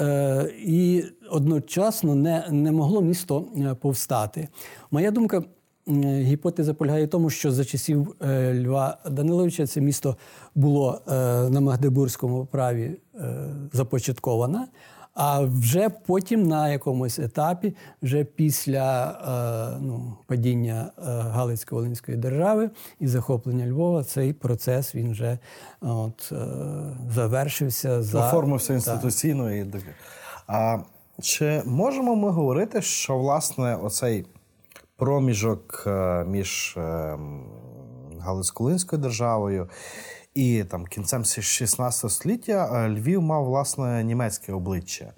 і одночасно не не могло місто повстати. Моя думка, гіпотеза полягає в тому, що за часів е, Льва Даниловича це місто було е, на Магдебурзькому праві е, започатковане. А вже потім на якомусь етапі, вже після ну, падіння Галицько-Волинської держави і захоплення Львова, цей процес він вже от, завершився за оформився інституційно і А чи можемо ми говорити, що власне оцей проміжок е, між е, Галицько-Волинською державою і там кінцем 16 століття е, Львів мав власне німецьке обличчя.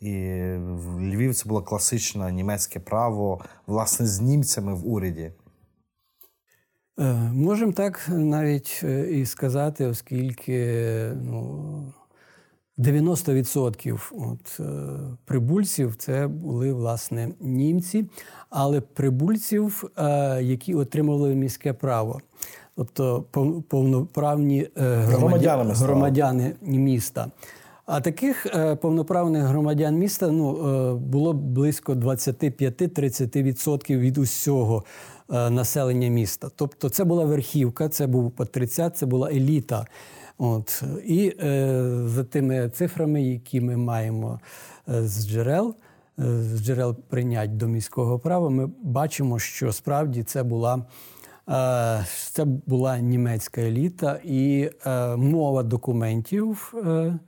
І в Львів це було класичне німецьке право, власне, з німцями в уряді. Можемо так навіть і сказати, оскільки ну, 90% от, е, прибульців це були власне німці, але прибульців, е, які отримували міське право, тобто повноправні е, громадяни, громадяни міста. А таких повноправних громадян міста ну, було близько 25-30% від усього населення міста. Тобто, це була верхівка, це був патриціат, це була еліта. От. І е, за тими цифрами, які ми маємо е, з джерел, е, з джерел прийнять до міського права, ми бачимо, що справді це була. Е, це була німецька еліта, і е, мова документів е,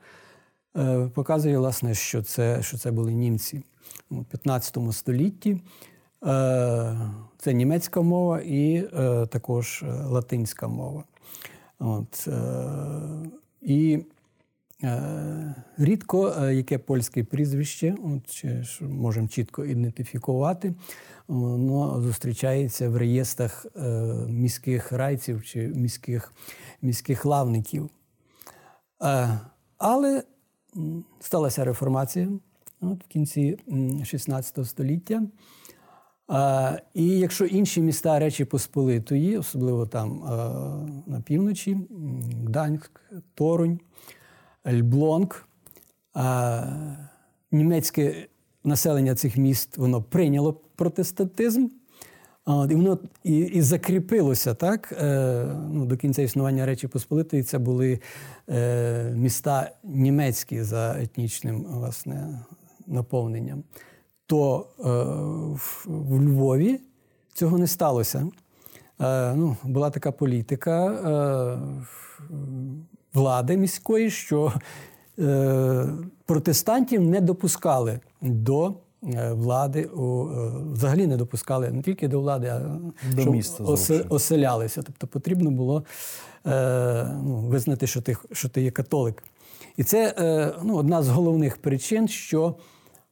показує, власне, що це що це були німці у 15 столітті. Це німецька мова і також латинська мова. От, І рідко е, яке польське прізвище, от, можемо чітко ідентифікувати, воно зустрічається в реєстрах е, міських райців чи міських міських лавників. Е, але сталася реформація от, в кінці 16 століття. І якщо інші міста Речі Посполитої, особливо там на півночі, Гданськ, Торунь, Ельблонг, а, німецьке населення цих міст воно прийняло протестантизм. І воно і і закріпилося так. Е, ну, До кінця існування Речі Посполитої це були е, міста німецькі за етнічним власне, наповненням то е, в, в Львові цього не сталося. Ну, Була така політика влади міської, що е, протестантів не допускали до е, влади, у, е, взагалі не допускали не тільки до влади, а до що міста осе, оселялися. Тобто потрібно було е, ну, визнати, що ти, що ти є католик. І це е, ну, одна з головних причин, що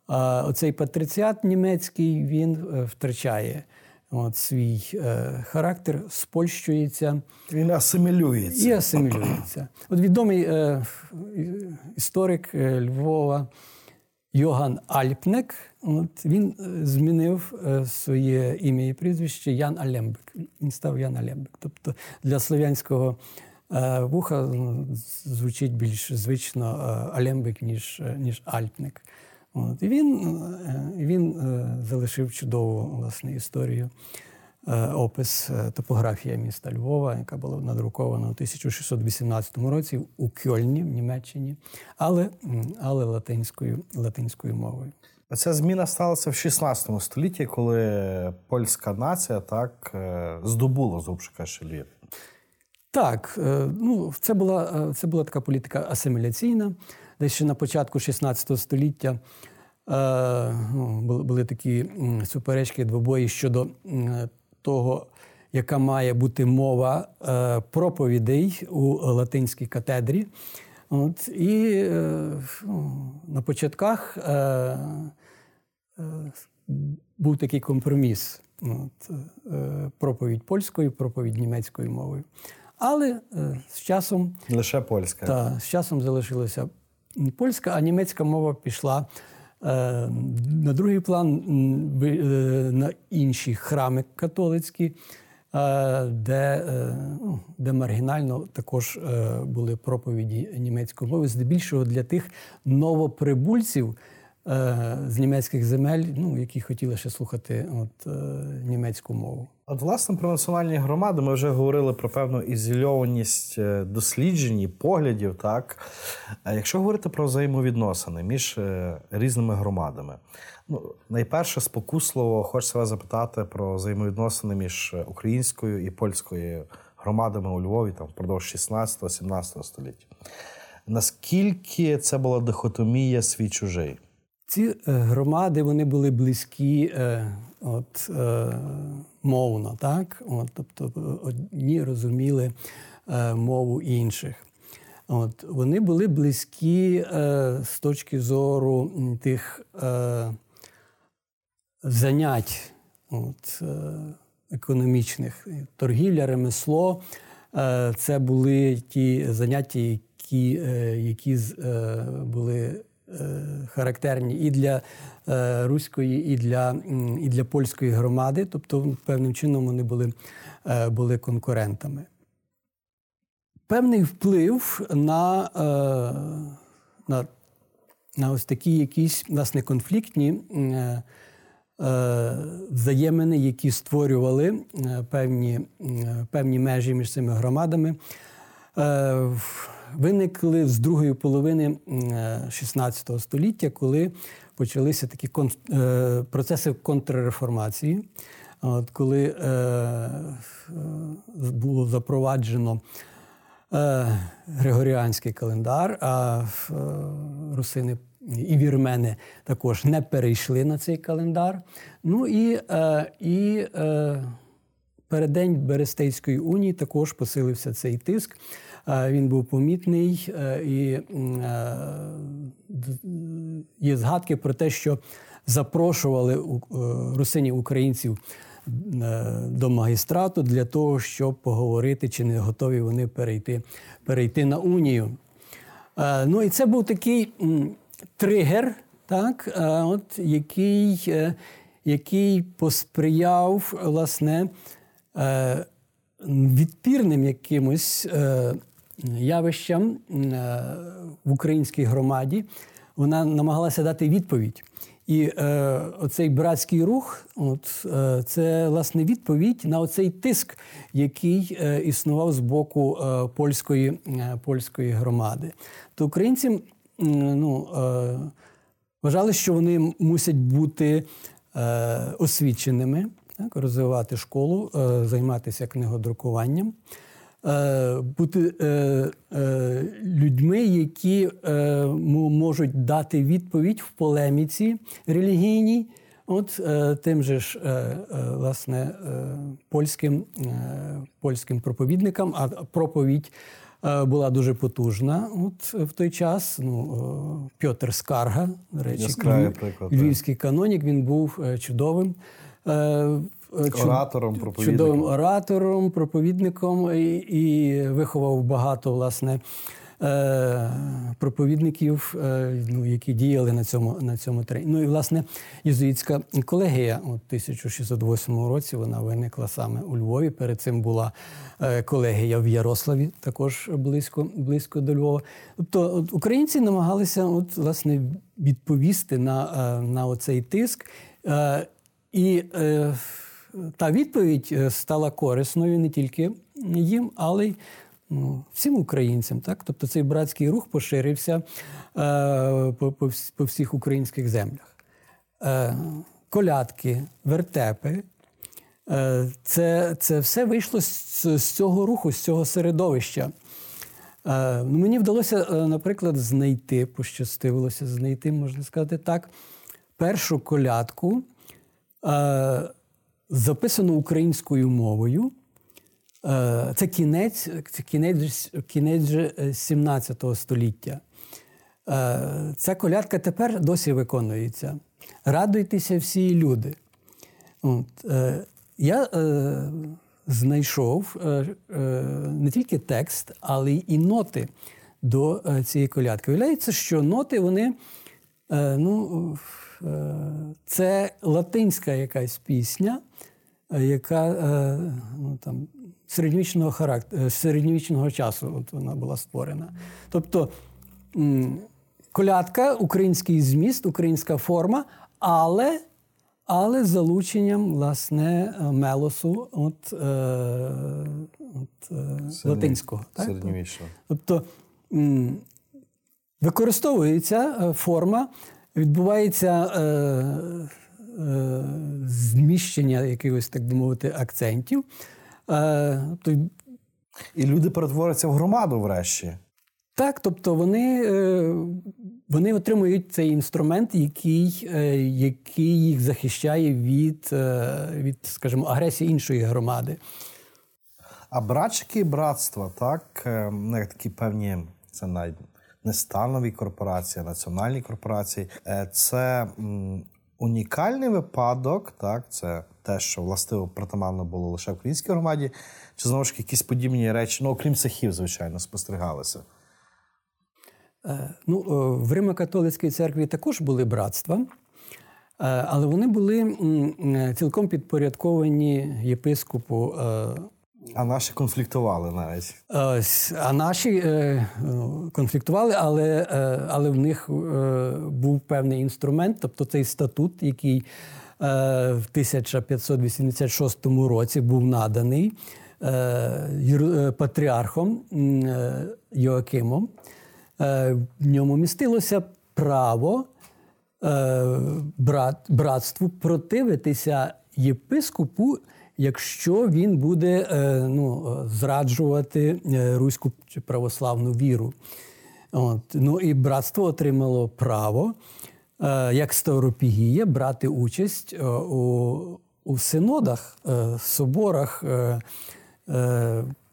а оцей патриціат німецький він е, втрачає от свій е, характер, спольщується. Він асимілюється. І асимілюється. От відомий е, історик е, Львова Йоган Альпнек. От Він е, змінив своє ім'я і прізвище Ян Алембек. Він став Ян Алембек. Тобто для слов'янського вуха звучить більш звично Алембек, ніж ніж Альпник. От, І він е, він е, залишив чудову власне історію, е, опис топографія міста Львова, яка була надрукована у 1618 році у Кьольні в Німеччині, але але латинською, латинською мовою. Ця зміна сталася в 16 столітті, коли польська нація так здобула зубшика Львів. Так, ну це була це була така політика асиміляційна десь ще на початку 16 століття е, ну, були такі суперечки двобої щодо того, яка має бути мова е, проповідей у латинській катедрі. От, І е, ну, на початках був такий компроміс. От, Проповідь польською, проповідь німецькою мовою. Але з часом лише польська. Та, з часом залишилося польська, а німецька мова пішла е, на другий план е, на інші храми католицькі, е, де де маргінально також були проповіді німецької мови, здебільшого для тих новоприбульців. З німецьких земель, ну які хотіли ще слухати от, німецьку мову. От, власне, про національні громади ми вже говорили про певну ізольованість е, досліджень, і поглядів. Так, а якщо говорити про взаємовідносини між е, різними громадами, ну найперше спокусливо хочеться вас запитати про взаємовідносини між українською і польською громадами у Львові там впродовж 16-17 століття. Наскільки це була дихотомія свій чужий? Ці е, громади вони були близькі от, е, мовно, так? От, Тобто одні розуміли е, мову інших. От, Вони були близькі е, з точки зору тих е, занять от, е, економічних. Торгівля, ремесло е, це були ті заняття, які, е, які е, були Е, характерні і для е, руської, і для і для польської громади, тобто певним чином вони були, е, були конкурентами. Певний вплив на на, на ось такі якісь власне конфліктні взаємини, які створювали певні, певні межі між цими громадами виникли з другої половини 16 століття, коли почалися такі е, процеси контрреформації. Коли е, е, було запроваджено е, Григоріанський календар, а е, русини і вірмени також не перейшли на цей календар. Ну і е, і е, переддень Берестейської унії також посилився цей тиск. Він був помітний е, і е, є згадки про те, що запрошували е, русині українців до магістрату для того, щоб поговорити, чи не готові вони перейти, перейти на унію. Ну і це був такий тригер, так, от, який який посприяв власне відпірним якимось явищам е, в українській громаді. Вона намагалася дати відповідь. І е, оцей братський рух, от е, це власне відповідь на оцей тиск, який е, існував з боку е, польської е, польської громади. То українці ну, е, вважали, що вони мусять бути освіченими, так, розвивати школу, займатися книгодрукуванням. Е, бути е, е, людьми, які можуть дати відповідь в полеміці релігійній, от тим же ж власне польським польським проповідникам, а проповідь. Була дуже потужна от в той час. Ну, Пьотр Скарга, до речі, львівський канонік, він був чудовим оратором, проповідником. чудовим оратором, проповідником і, і виховав багато власне е, проповідників, е, ну, які діяли на цьому на цьому терені. Ну і власне єзуїтська колегія у 1608 році вона виникла саме у Львові. Перед цим була е, колегія в Ярославі, також близько близько до Львова. Тобто от, українці намагалися от, власне відповісти на, е, на оцей тиск. Е, і е, та відповідь е, стала корисною не тільки їм, але й ну, всім українцям. Так? Тобто цей братський рух поширився е, по, всіх українських землях. Е, колядки, вертепи. Це це все вийшло з, з цього руху, з цього середовища. Е, ну, Мені вдалося, наприклад, знайти, пощастилося знайти, можна сказати так, першу колядку, записану українською мовою. Е, це кінець кінець, кінець 17 століття. Е, ця колядка тепер досі виконується. Радуйтеся всі люди. От, е, Я е, знайшов е, е, не тільки текст, але й ноти до е, цієї колядки. Виявляється, що ноти вони. Е, ну, е, це латинська якась пісня, е, яка е, ну, там, середньовічного характеру, середньовічного часу от вона була створена. Тобто колядка, український зміст, українська форма, але але з залученням власне мелосу от, е, от е, латинського. Середньовічного. Тобто використовується форма, відбувається е, е, зміщення якихось, так би мовити, акцентів. Е, то... І люди перетворюються в громаду врешті. Так, тобто вони е, вони отримують цей інструмент, який е, який їх захищає від, від, скажімо, агресії іншої громади. А братчики і братства, так, ну, такі певні, це навіть не станові корпорації, національні корпорації, це унікальний випадок, так, це те, що властиво притаманно було лише в українській громаді, чи знову ж якісь подібні речі, ну окрім цехів, звичайно, спостерігалися? Е, ну, В Римо-католицькій церкві також були братства, е, але вони були цілком підпорядковані єпископу. Е, а наші конфліктували навіть. А наші конфліктували, але але в них був певний інструмент, тобто цей статут, який Е, в 1586 році був наданий е, е, патріархом Йоакимом. В ньому містилося право братству противитися єпископу, якщо він буде ну, зраджувати руську чи православну віру. От. Ну І братство отримало право Е, як Ставропігія брати участь е, у у синодах, е, соборах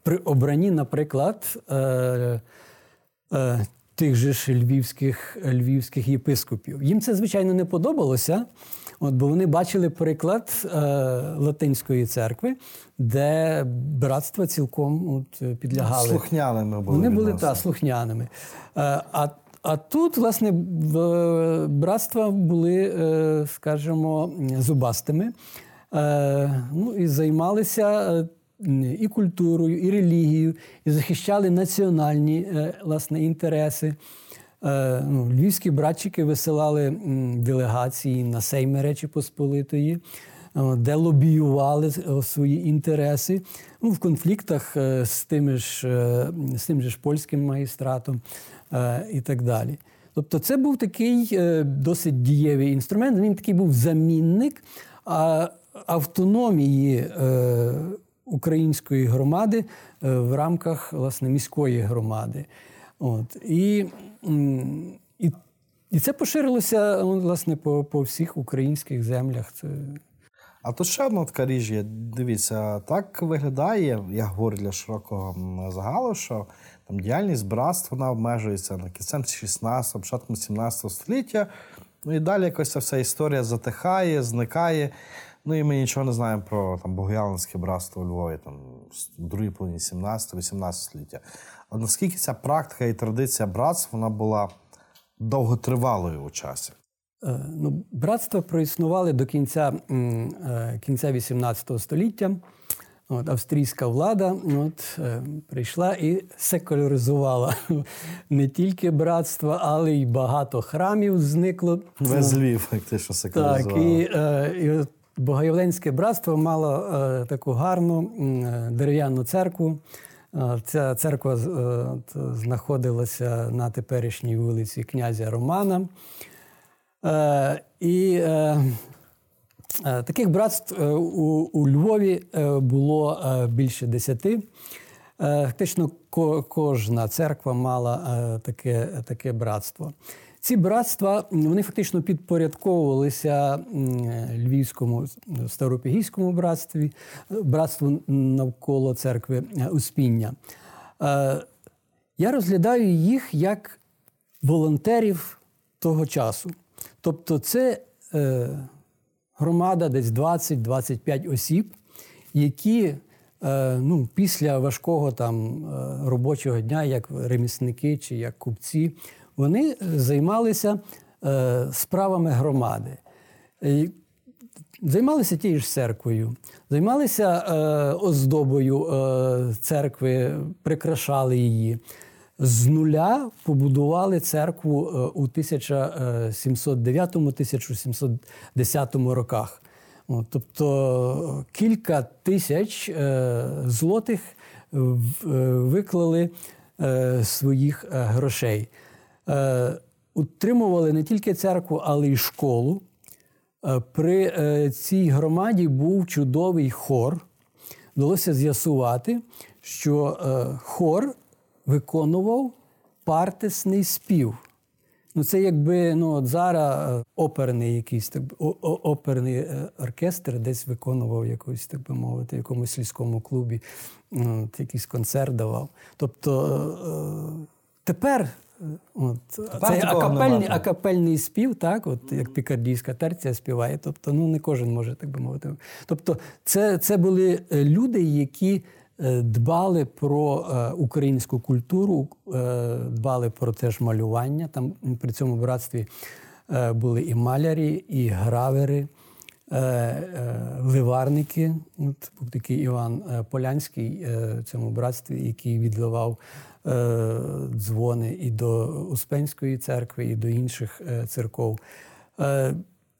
при обранні, наприклад, тих же ж львівських львівських єпископів. Їм це, звичайно, не подобалося, от, бо вони бачили приклад Латинської церкви, де братства цілком от, підлягали. Слухняними були. Вони були та, слухняними. А а тут, власне, братства були, е, скажімо, зубастими. Е, ну, І займалися е, і культурою, і релігією, і захищали національні власне, інтереси. Ну, Львівські братчики висилали делегації на Сейми Речі Посполитої, де лобіювали свої інтереси ну, в конфліктах з тим ж, з тим же ж польським магістратом. Е, і так далі. Тобто, це був такий е, досить дієвий інструмент. Він такий був замінник автономії е, української громади в рамках власне міської громади. От. І і, і це поширилося власне по по всіх українських землях. Це... А тут ще одна така річ є. Дивіться, так виглядає, я говорю для широкого загалу, що там діяльність братств вона обмежується на кінцем 16 початком 17 століття. Ну і далі якось ця вся історія затихає, зникає. Ну і ми нічого не знаємо про там Богоявленське братство у Львові, там в другій половині 17-18 століття. От наскільки ця практика і традиція братств вона була довготривалою у часі? Е, Ну, братства проіснували до кінця е, кінця 18 століття. От, австрійська влада от, е, прийшла і секуляризувала не тільки братства, але й багато храмів зникло. Весь Львів, як ти що Так, і, і от Богоявленське братство мало таку гарну дерев'яну церкву. Ця церква е, знаходилася на теперішній вулиці князя Романа. Е, і е, таких братств у, Львові було більше десяти. Фактично, кожна церква мала таке, таке братство. Ці братства вони фактично підпорядковувалися львівському старопігійському братстві, е, братству навколо церкви е, Успіння. Е, Я розглядаю їх як волонтерів того часу. Тобто, це е, громада десь 20-25 осіб, які е, ну, після важкого там, е, робочого дня, як ремісники чи як купці, вони займалися е, справами громади. І Займалися тією ж церквою, займалися е, оздобою е, церкви, прикрашали її. З нуля побудували церкву е, у 1709-1710 роках. Тобто кілька тисяч е, злотих е, виклали е, своїх е, грошей. Е, утримували не тільки церкву, але й школу. Е, При е, цій громаді був чудовий хор. Вдалося з'ясувати, що хор виконував партисний спів. Ну, це якби ну, от зараз оперний якийсь так, оперний оркестр десь виконував якусь, так би мовити, в якомусь сільському клубі, ну, от, якийсь концерт давав. Тобто тепер. Е, От, такого акапельний, акапельний спів, так, от як пікардійська терція співає, тобто ну, не кожен може так би мовити. Тобто, це, це були е, люди, які е, дбали про українську культуру, дбали про теж малювання. Там при цьому братстві були і малярі, і гравери. Ливарники, от був такий Іван Полянський в цьому братстві, який відливав дзвони і до Успенської церкви, і до інших е, церков. Е,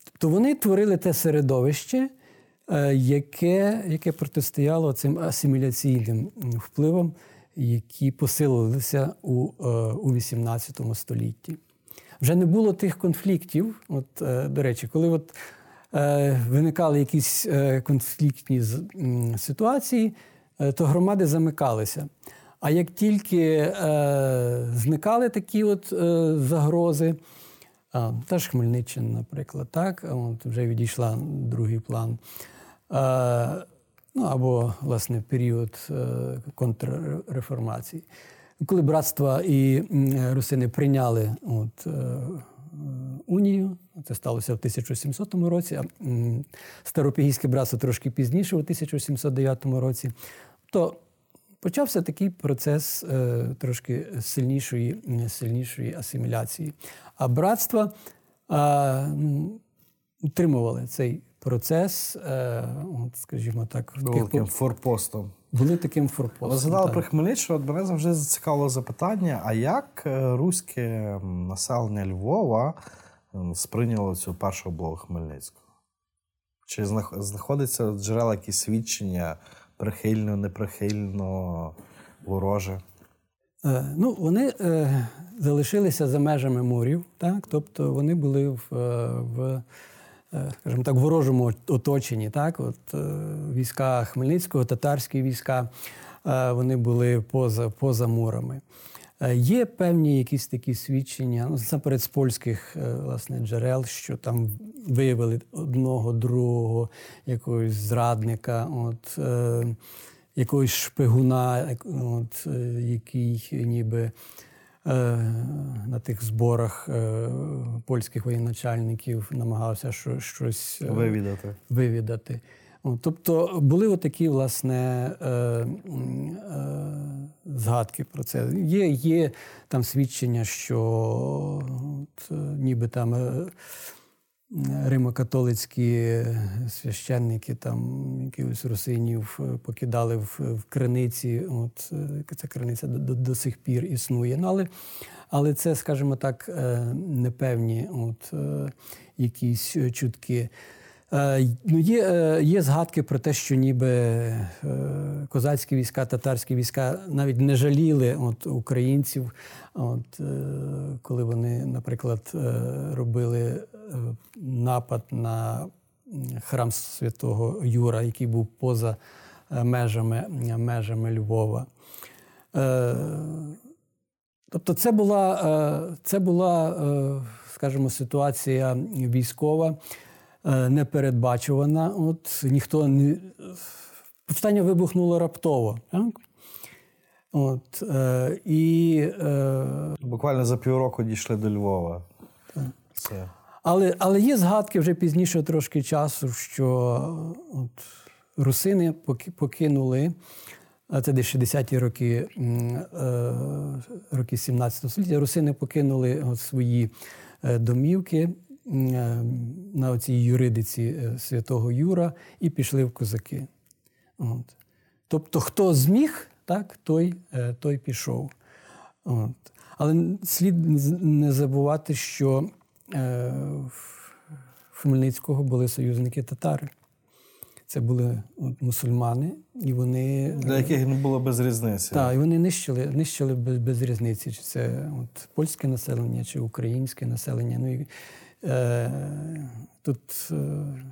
Тобто вони творили те середовище, е, яке, яке протистояло цим асиміляційним впливам, які посилилися у, е, у XVIII столітті. Вже не було тих конфліктів. От, е, до речі, коли от, е, виникали якісь е, конфліктні ситуації, е, то громади замикалися. А як тільки е, зникали такі от е, загрози, а, та ж Хмельниччина, наприклад, так, от вже відійшла другий план. Е, ну або, власне, період е, контрреформації. Коли братства і русини прийняли от, е, е, унію, це сталося в 1700 році, а Старопігійське братство трошки пізніше, у 1709 році, то почався такий процес е, трошки сильнішої, сильнішої асиміляції. А братства ну, утримували цей процес, е, от, скажімо так, в Був таким по- форпостом. були таким форпостом. Ви згадали так. про Хмельниччину, от мене завжди зацікавило запитання: а як е, руське населення Львова сприйняло цю першу облогу Хмельницького? Чи знаходиться джерела якісь свідчення прихильно, неприхильно, вороже? Е, Ну, вони е, залишилися за межами морів, так? тобто вони були в, е, в е, скажімо так, ворожому оточенні. Так? От, е, війська Хмельницького, татарські війська, вони були поза, поза мурами. Е, Є певні якісь такі свідчення, ну, насамперед з польських е, власне, джерел, що там виявили одного, другого, якогось зрадника, от, е, якогось шпигуна, от, е, який ніби на тих зборах польських воєначальників намагався щось вивідати. вивідати. Тобто були отакі власне згадки про це. Є є там свідчення, що от, ніби там римокатолицькі священники, там якихось русинів е, покидали в, в криниці. От е, ця криниця до, до, до сих пір існує. Ну, але, але це, скажімо так, е, непевні от, якісь чутки. Ну, Є є згадки про те, що ніби козацькі війська, татарські війська навіть не жаліли от, українців, от, коли вони, наприклад, робили напад на храм святого Юра, який був поза е, межами, межами Львова. Е, тобто, це була, е, це була, скажімо, ситуація військова, непередбачувана. От ніхто не повстання вибухнуло раптово. Так? От, е, і, е, Буквально за півроку дійшли до Львова. Це. Але але є згадки вже пізніше трошки часу, що от, русини покинули, це десь 60-ті роки е, роки 17 століття, русини покинули от свої е, домівки е, на цій юридиці святого Юра і пішли в козаки. От. Тобто, хто зміг, так, той той пішов. От. Але слід не забувати, що Е, в Хмельницького були союзники татари. Це були от, мусульмани, і вони. Для яких не було без різниці. Так, і вони нищили нищили без без різниці, чи це от, польське населення, чи українське населення. Ну, і, е, Тут е,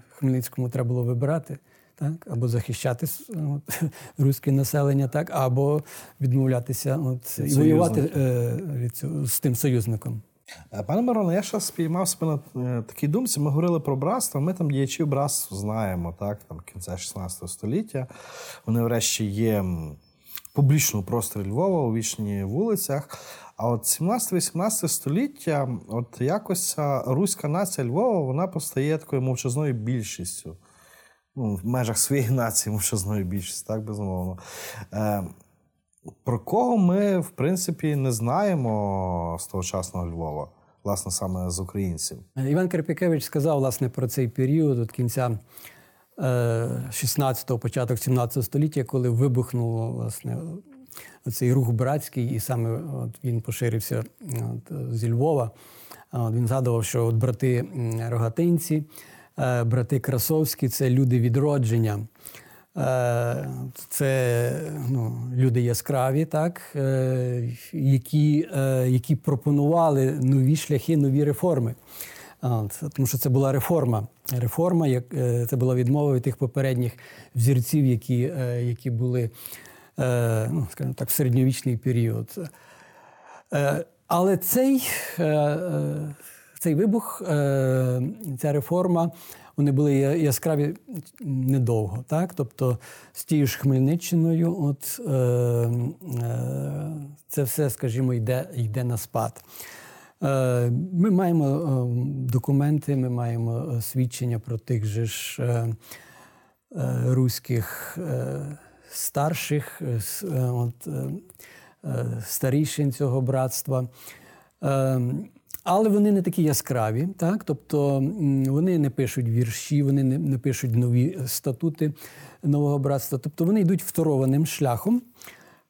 Хмельницькому треба було вибирати, так, або захищати от, руське населення, так, або відмовлятися от, і воювати е, від цього, з тим союзником. Е, пане Мироне, я ще спіймав себе на е, такій думці. Ми говорили про братство. Ми там діячів братств знаємо, так, там кінця 16 століття. Вони, врешті, є в публічному просторі Львова у вічні вулицях. А от 17-18 століття, от якось руська нація Львова вона постає такою мовчазною більшістю. Ну, В межах своєї нації мовчазною більшістю, так безумовно. Е, про кого ми, в принципі, не знаємо з тогочасного Львова, власне, саме з українців. Іван Карпікевич сказав власне про цей період від кінця 16-го, е, початок 17 століття, коли вибухнув власне цей рух братський, і саме от він поширився от, зі Львова. От, Він згадував, що от брати Рогатинці, е, брати Красовські це люди відродження. Е, це ну, люди яскраві, так, які які пропонували нові шляхи, нові реформи. Тому що це була реформа. Реформа, як це була відмова від тих попередніх взірців, які які були ну, скажімо так, в середньовічний період. Але цей цей вибух, ця реформа вони були яскраві недовго. Так? Тобто з тією ж Хмельниччиною, от, е, е, це все, скажімо, йде, йде на спад. Е, Ми маємо е, документи, ми маємо е, свідчення про тих же ж руських старших, от, старішин цього братства. Але вони не такі яскраві, так тобто вони не пишуть вірші, вони не, не пишуть нові статути нового братства. Тобто вони йдуть второваним шляхом.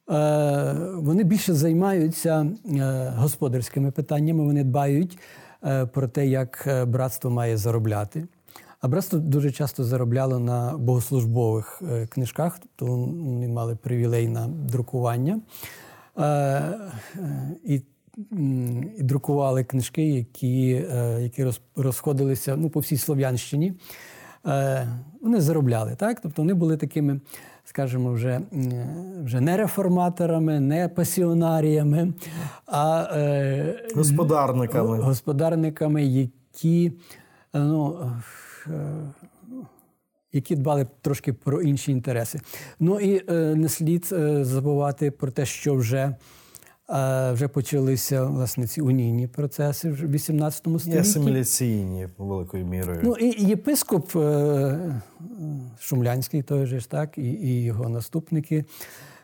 Е, Вони більше займаються е, господарськими питаннями, вони дбають е, про те, як братство має заробляти. А братство дуже часто заробляло на богослужбових книжках, тобто вони мали привілей на друкування. І і друкували книжки, які які розходилися ну, по всій Слов'янщині. Вони заробляли, так? Тобто вони були такими, скажімо, вже вже не реформаторами, не пасіонаріями, а е, господарниками, господарниками, які ну, які дбали трошки про інші інтереси. Ну і не слід забувати про те, що вже Вже почалися власне ці унійні процеси в 18 столітті. І асиміляційні великою мірою. Ну і єпископ е, Шумлянський, той же ж так, і, і його наступники.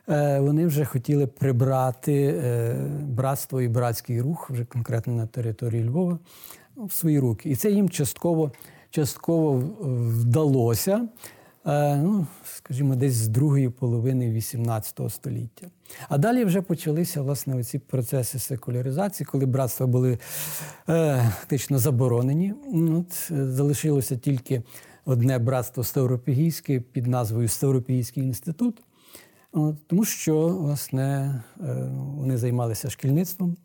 Е, вони вже хотіли прибрати братство і братський рух вже конкретно на території Львова в свої руки. І це їм частково частково вдалося. Е, ну, скажімо, десь з другої половини XVIII століття. А далі вже почалися власне ці процеси секуляризації, коли братства були е, фактично заборонені. От, Залишилося тільки одне братство Ставропігійське під назвою Ставропігійський інститут, От, тому що власне е, вони займалися шкільництвом.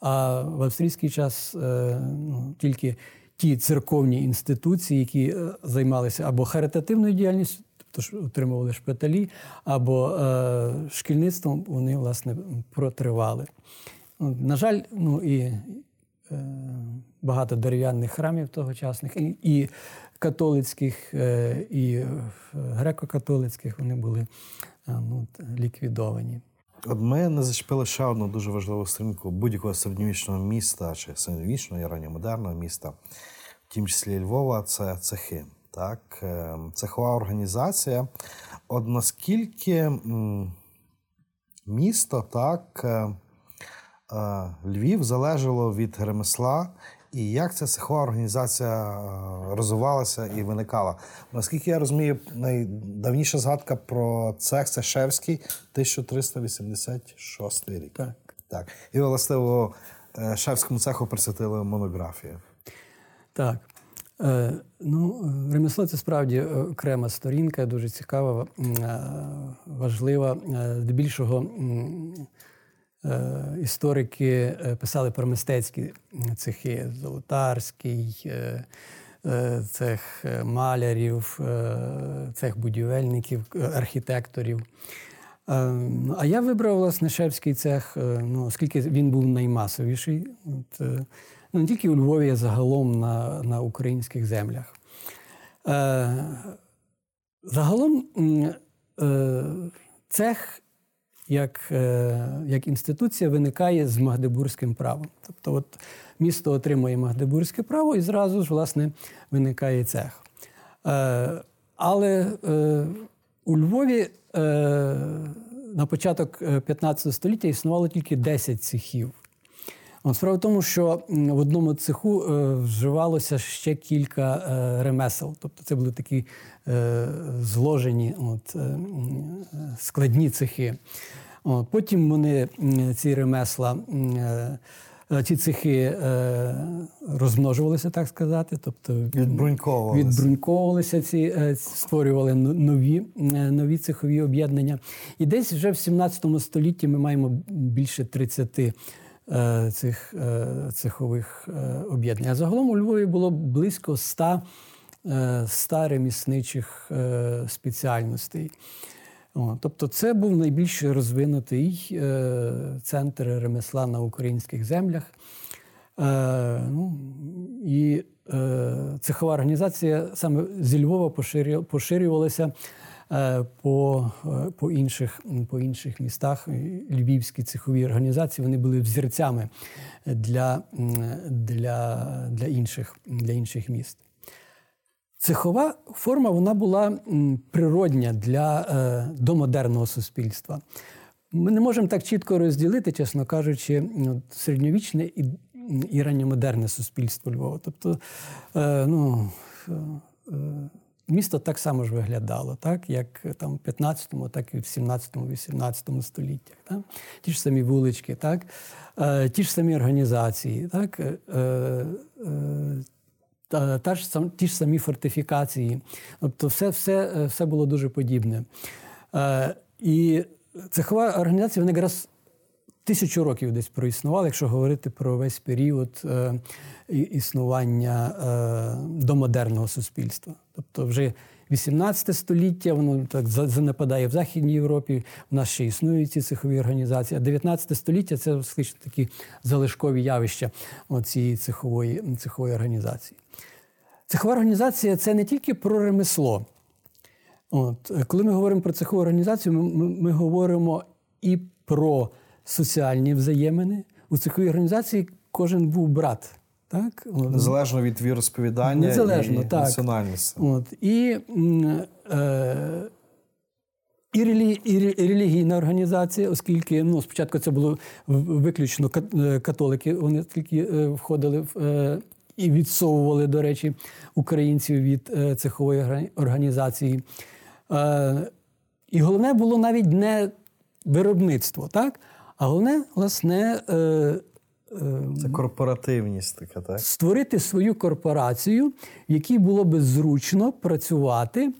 А в австрійський час е, ну, тільки ті церковні інституції, які е, займалися або харитативною діяльністю, тобто отримували шпиталі, або е, шкільництвом, вони власне протривали. На жаль, ну і е, багато дерев'яних храмів тогочасних, і, і католицьких, і греко-католицьких вони були ну, ліквідовані. От ми не зачепили ще одну дуже важливу сторінку будь-якого середньовічного міста чи середньовічного і ранньомодерного міста, тім числі Львова, це цехи. Так, е, Цехова організація. От наскільки місто, так, е, е, Львів залежало від ремесла і як ця цехова організація е, розвивалася і виникала? Наскільки я розумію, найдавніша згадка про цех це Шевський 1386 рік. Так. Так. І властиво е, Шевському цеху присвятили монографію. Так. Е, ну, Ремесло це справді окрема сторінка, дуже цікава, важлива. Здебільшого Е, історики е, писали про мистецькі цехи: Золотарський, е, цех малярів, цех будівельників, архітекторів. А я вибрав власне Шевський цех, ну, оскільки він був наймасовіший. От, ну, Не тільки у Львові, а загалом на на українських землях. Загалом цех як е, як інституція виникає з Магдебурзьким правом. Тобто, от місто отримує Магдебурзьке право і зразу ж власне виникає цех. Е, але е, у Львові на початок 15 століття існувало тільки 10 цехів. От Справа в тому, що в одному цеху вживалося ще кілька ремесел. Тобто це були такі зложені от, складні цехи. От, Потім вони ці ремесла, е, ці цехи е, розмножувалися, так сказати. тобто Відбруньковувалися, відбруньковувалися ці, е, створювали нові нові цехові об'єднання. І десь вже в 17 столітті ми маємо більше 30 цих цехових об'єднань. А загалом у Львові було близько 100 100 ремісничих спеціальностей. Тобто, це був найбільш розвинутий е, центр ремесла на українських землях. Е, ну, І е, цехова організація саме зі Львова поширювалася е, по е, по, інших по інших містах. Львівські цехові організації вони були взірцями для, для, для, інших, для інших міст. Цехова форма вона була природня для е, домодерного суспільства. Ми не можемо так чітко розділити, чесно кажучи, середньовічне і і ранньомодерне суспільство Львова. Тобто, е, ну, е, місто так само ж виглядало, так, як там в 15-му, так і в 17-18 століттях. Так? Ті ж самі вулички, так? ті ж самі організації. так? та, та ж сам, ті ж самі фортифікації. Тобто, все все, е, все було дуже подібне. Е, І цехова організація вона якраз тисячу років десь проіснувала, якщо говорити про весь період е, існування е, домодерного суспільства. Тобто, вже 18 століття, воно так занепадає в Західній Європі. У нас ще існують ці цехові організації. А 19 століття це такі залишкові явища цієї цехової, цехової організації. Цехова організація це не тільки про ремесло. От, Коли ми говоримо про цехову організацію, ми, ми, ми говоримо і про соціальні взаємини. У цеховій організації кожен був брат. Так? Незалежно від віросповідання Незалежно, і так. національності. От. І, е, і, релі, і релігійна організація, оскільки ну, спочатку це було виключно е, католики, вони тільки е, входили в. Е, і відсовували, до речі, українців від е, цехової організації. Е, і головне було навіть не виробництво, так? А головне, власне, е, це корпоративність така, так? Створити свою корпорацію, в якій було би зручно працювати,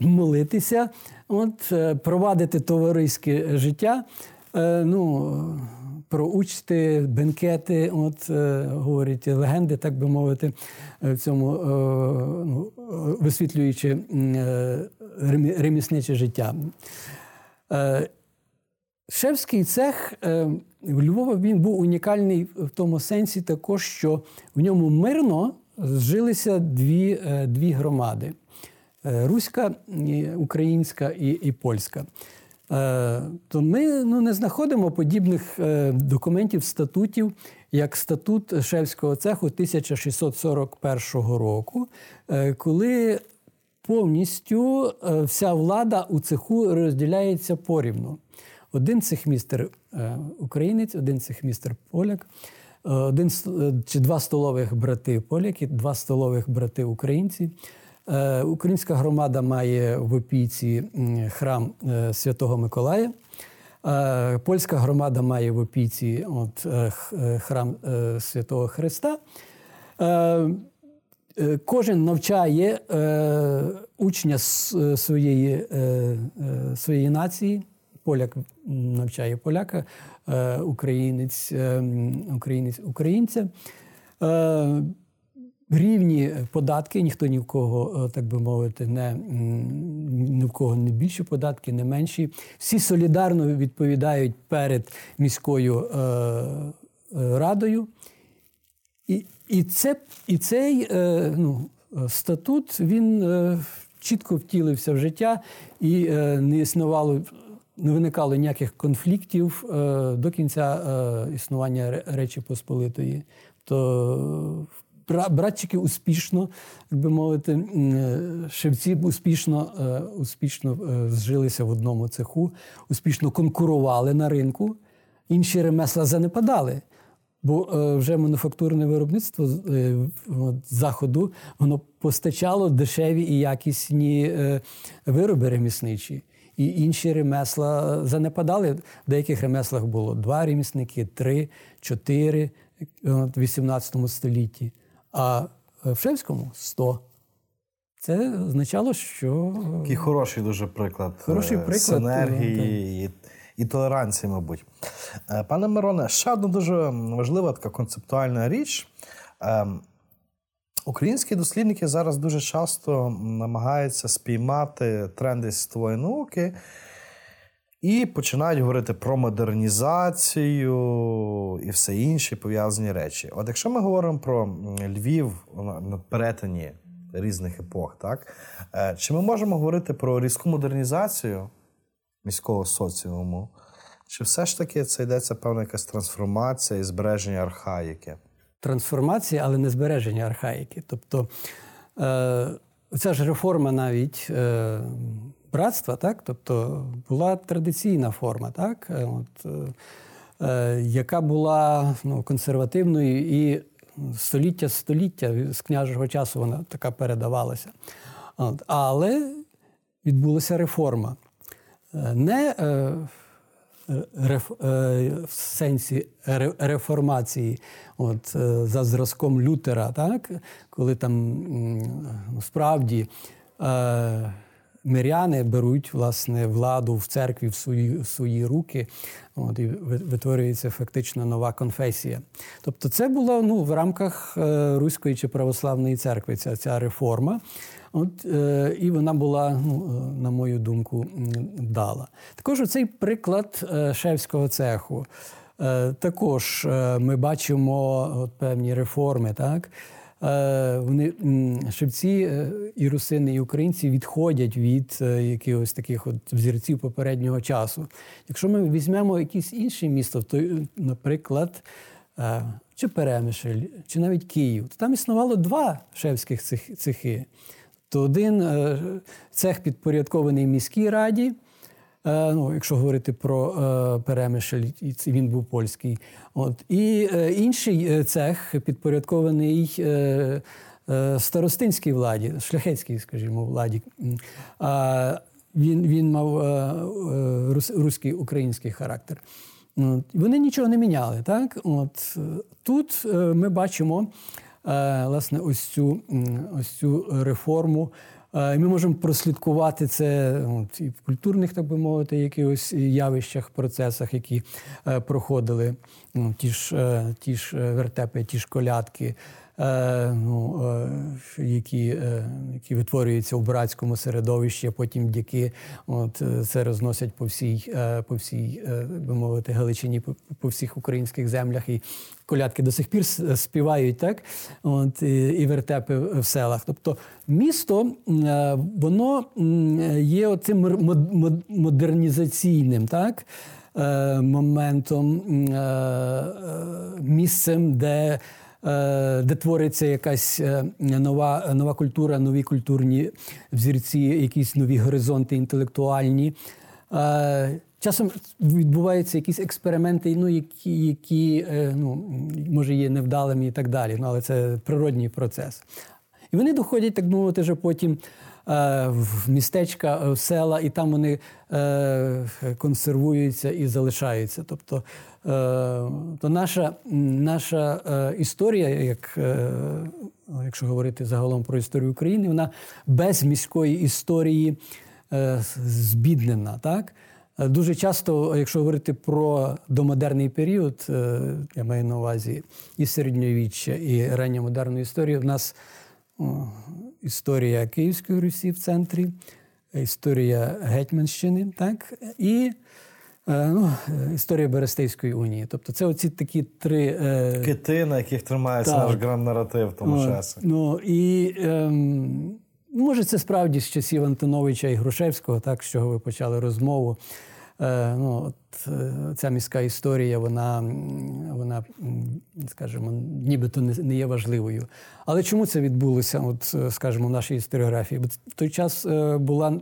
молитися, от, провадити товариське життя. ну, Про учти, бенкети, от говорять легенди, так би мовити, в цьому ну, висвітлюючи ремісниче життя. Шевський цех в Львова він був унікальний в тому сенсі, також, що в ньому мирно зжилися дві дві громади: руська, українська і і польська. То ми ну, не знаходимо подібних документів, статутів, як статут Шевського цеху 1641 року, коли повністю вся влада у цеху розділяється порівну. Один цехмістер українець, один цехмістер поляк, один чи два столових брати поляки, два столових брати українці. Українська громада має в опіці храм Святого Миколая. Польська громада має в опіці от, храм Святого Христа. Кожен навчає учня своєї, своєї нації поляк навчає поляка, е, українець, е, українець українця. Е, рівні податки, ніхто ні в кого, так би мовити, не ні в кого не більші податки, не менші. Всі солідарно відповідають перед міською радою. І і, це, і цей ну, статут він чітко втілився в життя і не існувало не виникало ніяких конфліктів е, до кінця е, існування Речі Посполитої. То братчики успішно, як би мовити, е, шевці успішно успішно зжилися в одному цеху, успішно конкурували на ринку, інші ремесла занепадали. Бо вже мануфактурне виробництво заходу воно постачало дешеві і якісні вироби ремісничі і інші ремесла занепадали. В деяких ремеслах було два ремісники, три, чотири в 18 столітті, а в Шевському 100. Це означало, що. Такий хороший дуже приклад. Хороший е, приклад синергії і, і толеранції, мабуть. Е, пане Мироне, ще одна дуже важлива така концептуальна річ. Українські дослідники зараз дуже часто намагаються спіймати тренди світової науки і починають говорити про модернізацію і все інші пов'язані речі. От якщо ми говоримо про Львів на перетині різних епох, так е, чи ми можемо говорити про різку модернізацію міського соціуму? Чи все ж таки це йдеться певна якась трансформація і збереження архаїки? Трансформації, але не збереження архаїки. Тобто е, ця ж реформа навіть е, братства, так? тобто була традиційна форма, так? Е, от, яка була ну, консервативною і століття століття з княжого часу вона така передавалася. От, Але відбулася реформа. Не в сенсі реформації, от е, за зразком Лютера, так коли там справді е, миряни беруть власне владу в церкві в свої в свої руки, от і витворюється фактично нова конфесія. Тобто, це було ну в рамках руської чи православної церкви. Ця ця реформа. От, е, І вона була, ну, е, на мою думку, вдала. Також цей приклад е, шевського цеху. Е, також е, ми бачимо от, певні реформи. так? вони шевці і русини, і українці відходять від якихось таких от взірців попереднього часу. Якщо ми візьмемо якесь інше місто, то, наприклад, чи Перемишль, чи навіть Київ, то там існувало два шевських цехи. То один цех підпорядкований міській раді. Е, ну, якщо говорити про е, Перемишль, він був польський. От. І е, інший цех підпорядкований старостинській владі, шляхетській, скажімо, владі. Він він мав руський український характер. Вони нічого не міняли. Так? От. Тут ми бачимо власне ось цю, ось цю реформу. Ми можемо прослідкувати це і в культурних, так би мовити, якихось явищах, процесах, які е, проходили ну, ті ж е, ті ж е, вертепи, ті ж колядки, е, ну, е, які е, які витворюються у братському середовищі, а потім дяки от, це розносять по всій, по всій, би мовити, Галичині, по, всіх українських землях. І колядки до сих пір співають, так? От, і, вертепи в селах. Тобто місто воно є оцим модернізаційним, так? Моментом місцем, де Е, де твориться якась е, нова нова культура, нові культурні взірці, якісь нові горизонти інтелектуальні. Е, часом відбуваються якісь експерименти, ну, які які ну, може є невдалими і так далі. Ну, Але це природній процес. І вони доходять, так мовити, вже потім в містечка, в села, і там вони консервуються і залишаються. Тобто Е, то наша наша е, історія, як е, якщо говорити загалом про історію України, вона без міської історії збіднена. Так? Дуже часто, якщо говорити про домодерний період, я маю на увазі і середньовіччя, і ранньо модерну історію, в нас історія Київської Русі в центрі, історія Гетьманщини, так? і Е, ну, Історія Берестейської унії. Тобто це оці такі три е... кити, на яких тримається так. наш гранд-наратив в тому часі. Ну і ем, може це справді з часів Антоновича і Грушевського, так з чого ви почали розмову. Е, ну, от, е, Ця міська історія, вона, вона скажімо, нібито не, не є важливою. Але чому це відбулося, от, скажімо, в нашій історіографії? Бо в той час е, була.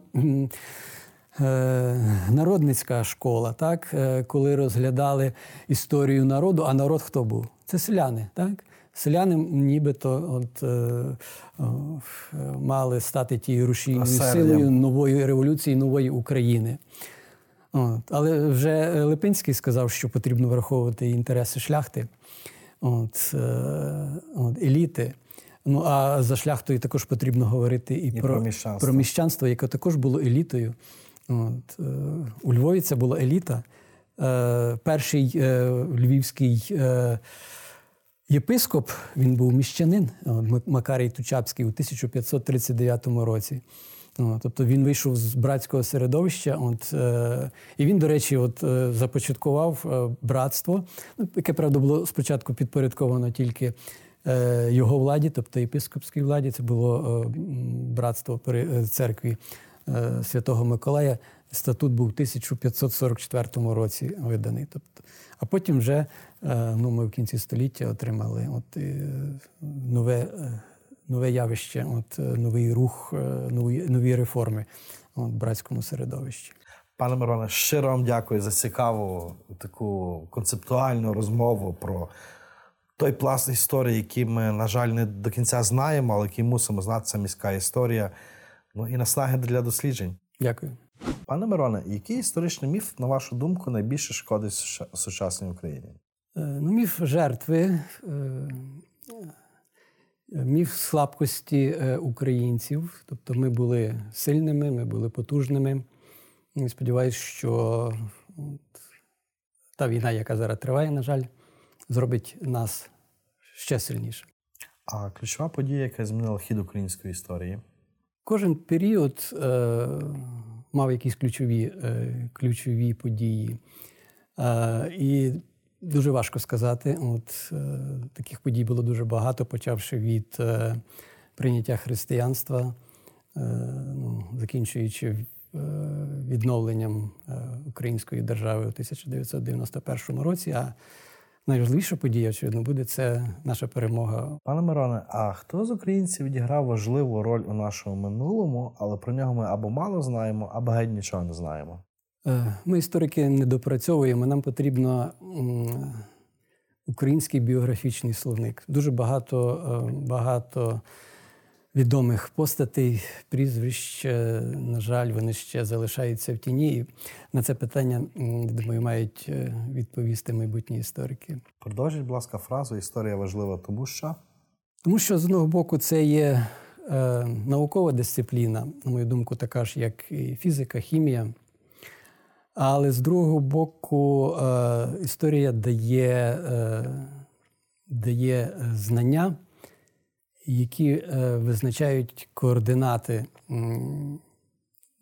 Е, народницька школа, так, е, коли розглядали історію народу, а народ хто був? Це селяни. так? Селяни нібито от, е, мали стати тією рушійною силою нової революції, нової України. От. Але вже Липинський сказав, що потрібно враховувати інтереси шляхти, от, от, еліти. Ну а за шляхтою також потрібно говорити і, і про, про міщанство. яке також було елітою. От, е, У Львові це була еліта. Е, перший е, львівський єпископ, він був міщанин, Макарій Тучапський у 1539 році. Тобто він вийшов з братського середовища, от, е, і він, до речі, от, е, започаткував е, братство, ну, яке, правда, було спочатку підпорядковано тільки е, його владі, тобто єпископській владі. Це було е, братство при церкві Е, Святого Миколая статут був у 1544 році виданий. Тобто, А потім вже е, ну, ми в кінці століття отримали от, е, нове нове явище, от, новий рух, нові нові реформи от, в братському середовищі. Пане Мироне, щиро вам дякую за цікаву таку концептуальну розмову про той пласт історії, який ми, на жаль, не до кінця знаємо, але який мусимо знати, це міська історія ну і наснаги для досліджень. Дякую. Пане Мироне, який історичний міф, на вашу думку, найбільше шкодить сучасній Україні? Е, ну, Міф жертви, е, міф слабкості е, українців. Тобто ми були сильними, ми були потужними. І сподіваюся, що та війна, яка зараз триває, на жаль, зробить нас ще сильніше. А ключова подія, яка змінила хід української історії? Кожен період е, мав якісь ключові е, ключові події. Е, І Дуже важко сказати. От е, таких подій було дуже багато, почавши від е, прийняття християнства, е, ну, закінчуючи е, відновленням е, української держави у 1991 році. А найважливіша подія, очевидно, буде це наша перемога. Пане Мироне, а хто з українців відіграв важливу роль у нашому минулому, але про нього ми або мало знаємо, або геть нічого не знаємо? Е, Ми, історики, не допрацьовуємо. Нам потрібно український біографічний словник. Дуже багато, е, багато відомих постатей, прізвищ, е, на жаль, вони ще залишаються в тіні. І на це питання, думаю, мають відповісти майбутні історики. Продовжіть, будь ласка, фразу Історія важлива, тому що Тому що з одного боку це є е, наукова дисципліна, на мою думку, така ж, як і фізика, хімія. Але з другого боку, е, історія дає, е, дає знання, які е, визначають координати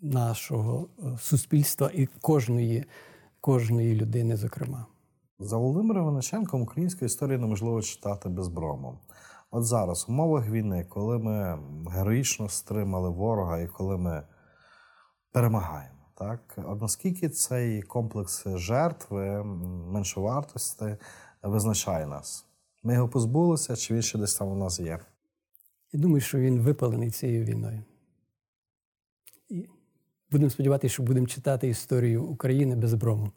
нашого суспільства і кожної, кожної людини, зокрема. за Володимиром Винниченком українську історію неможливо читати безбромом. От зараз, в умовах війни, коли ми героїчно стримали ворога і коли ми перемагаємо, так от наскільки цей комплекс жертви, меншовартості визначає нас? Ми його позбулися, чи він ще десь там у нас є? Я думаю, що він випалений цією війною. І будемо сподіватися, що будемо читати історію України без брому.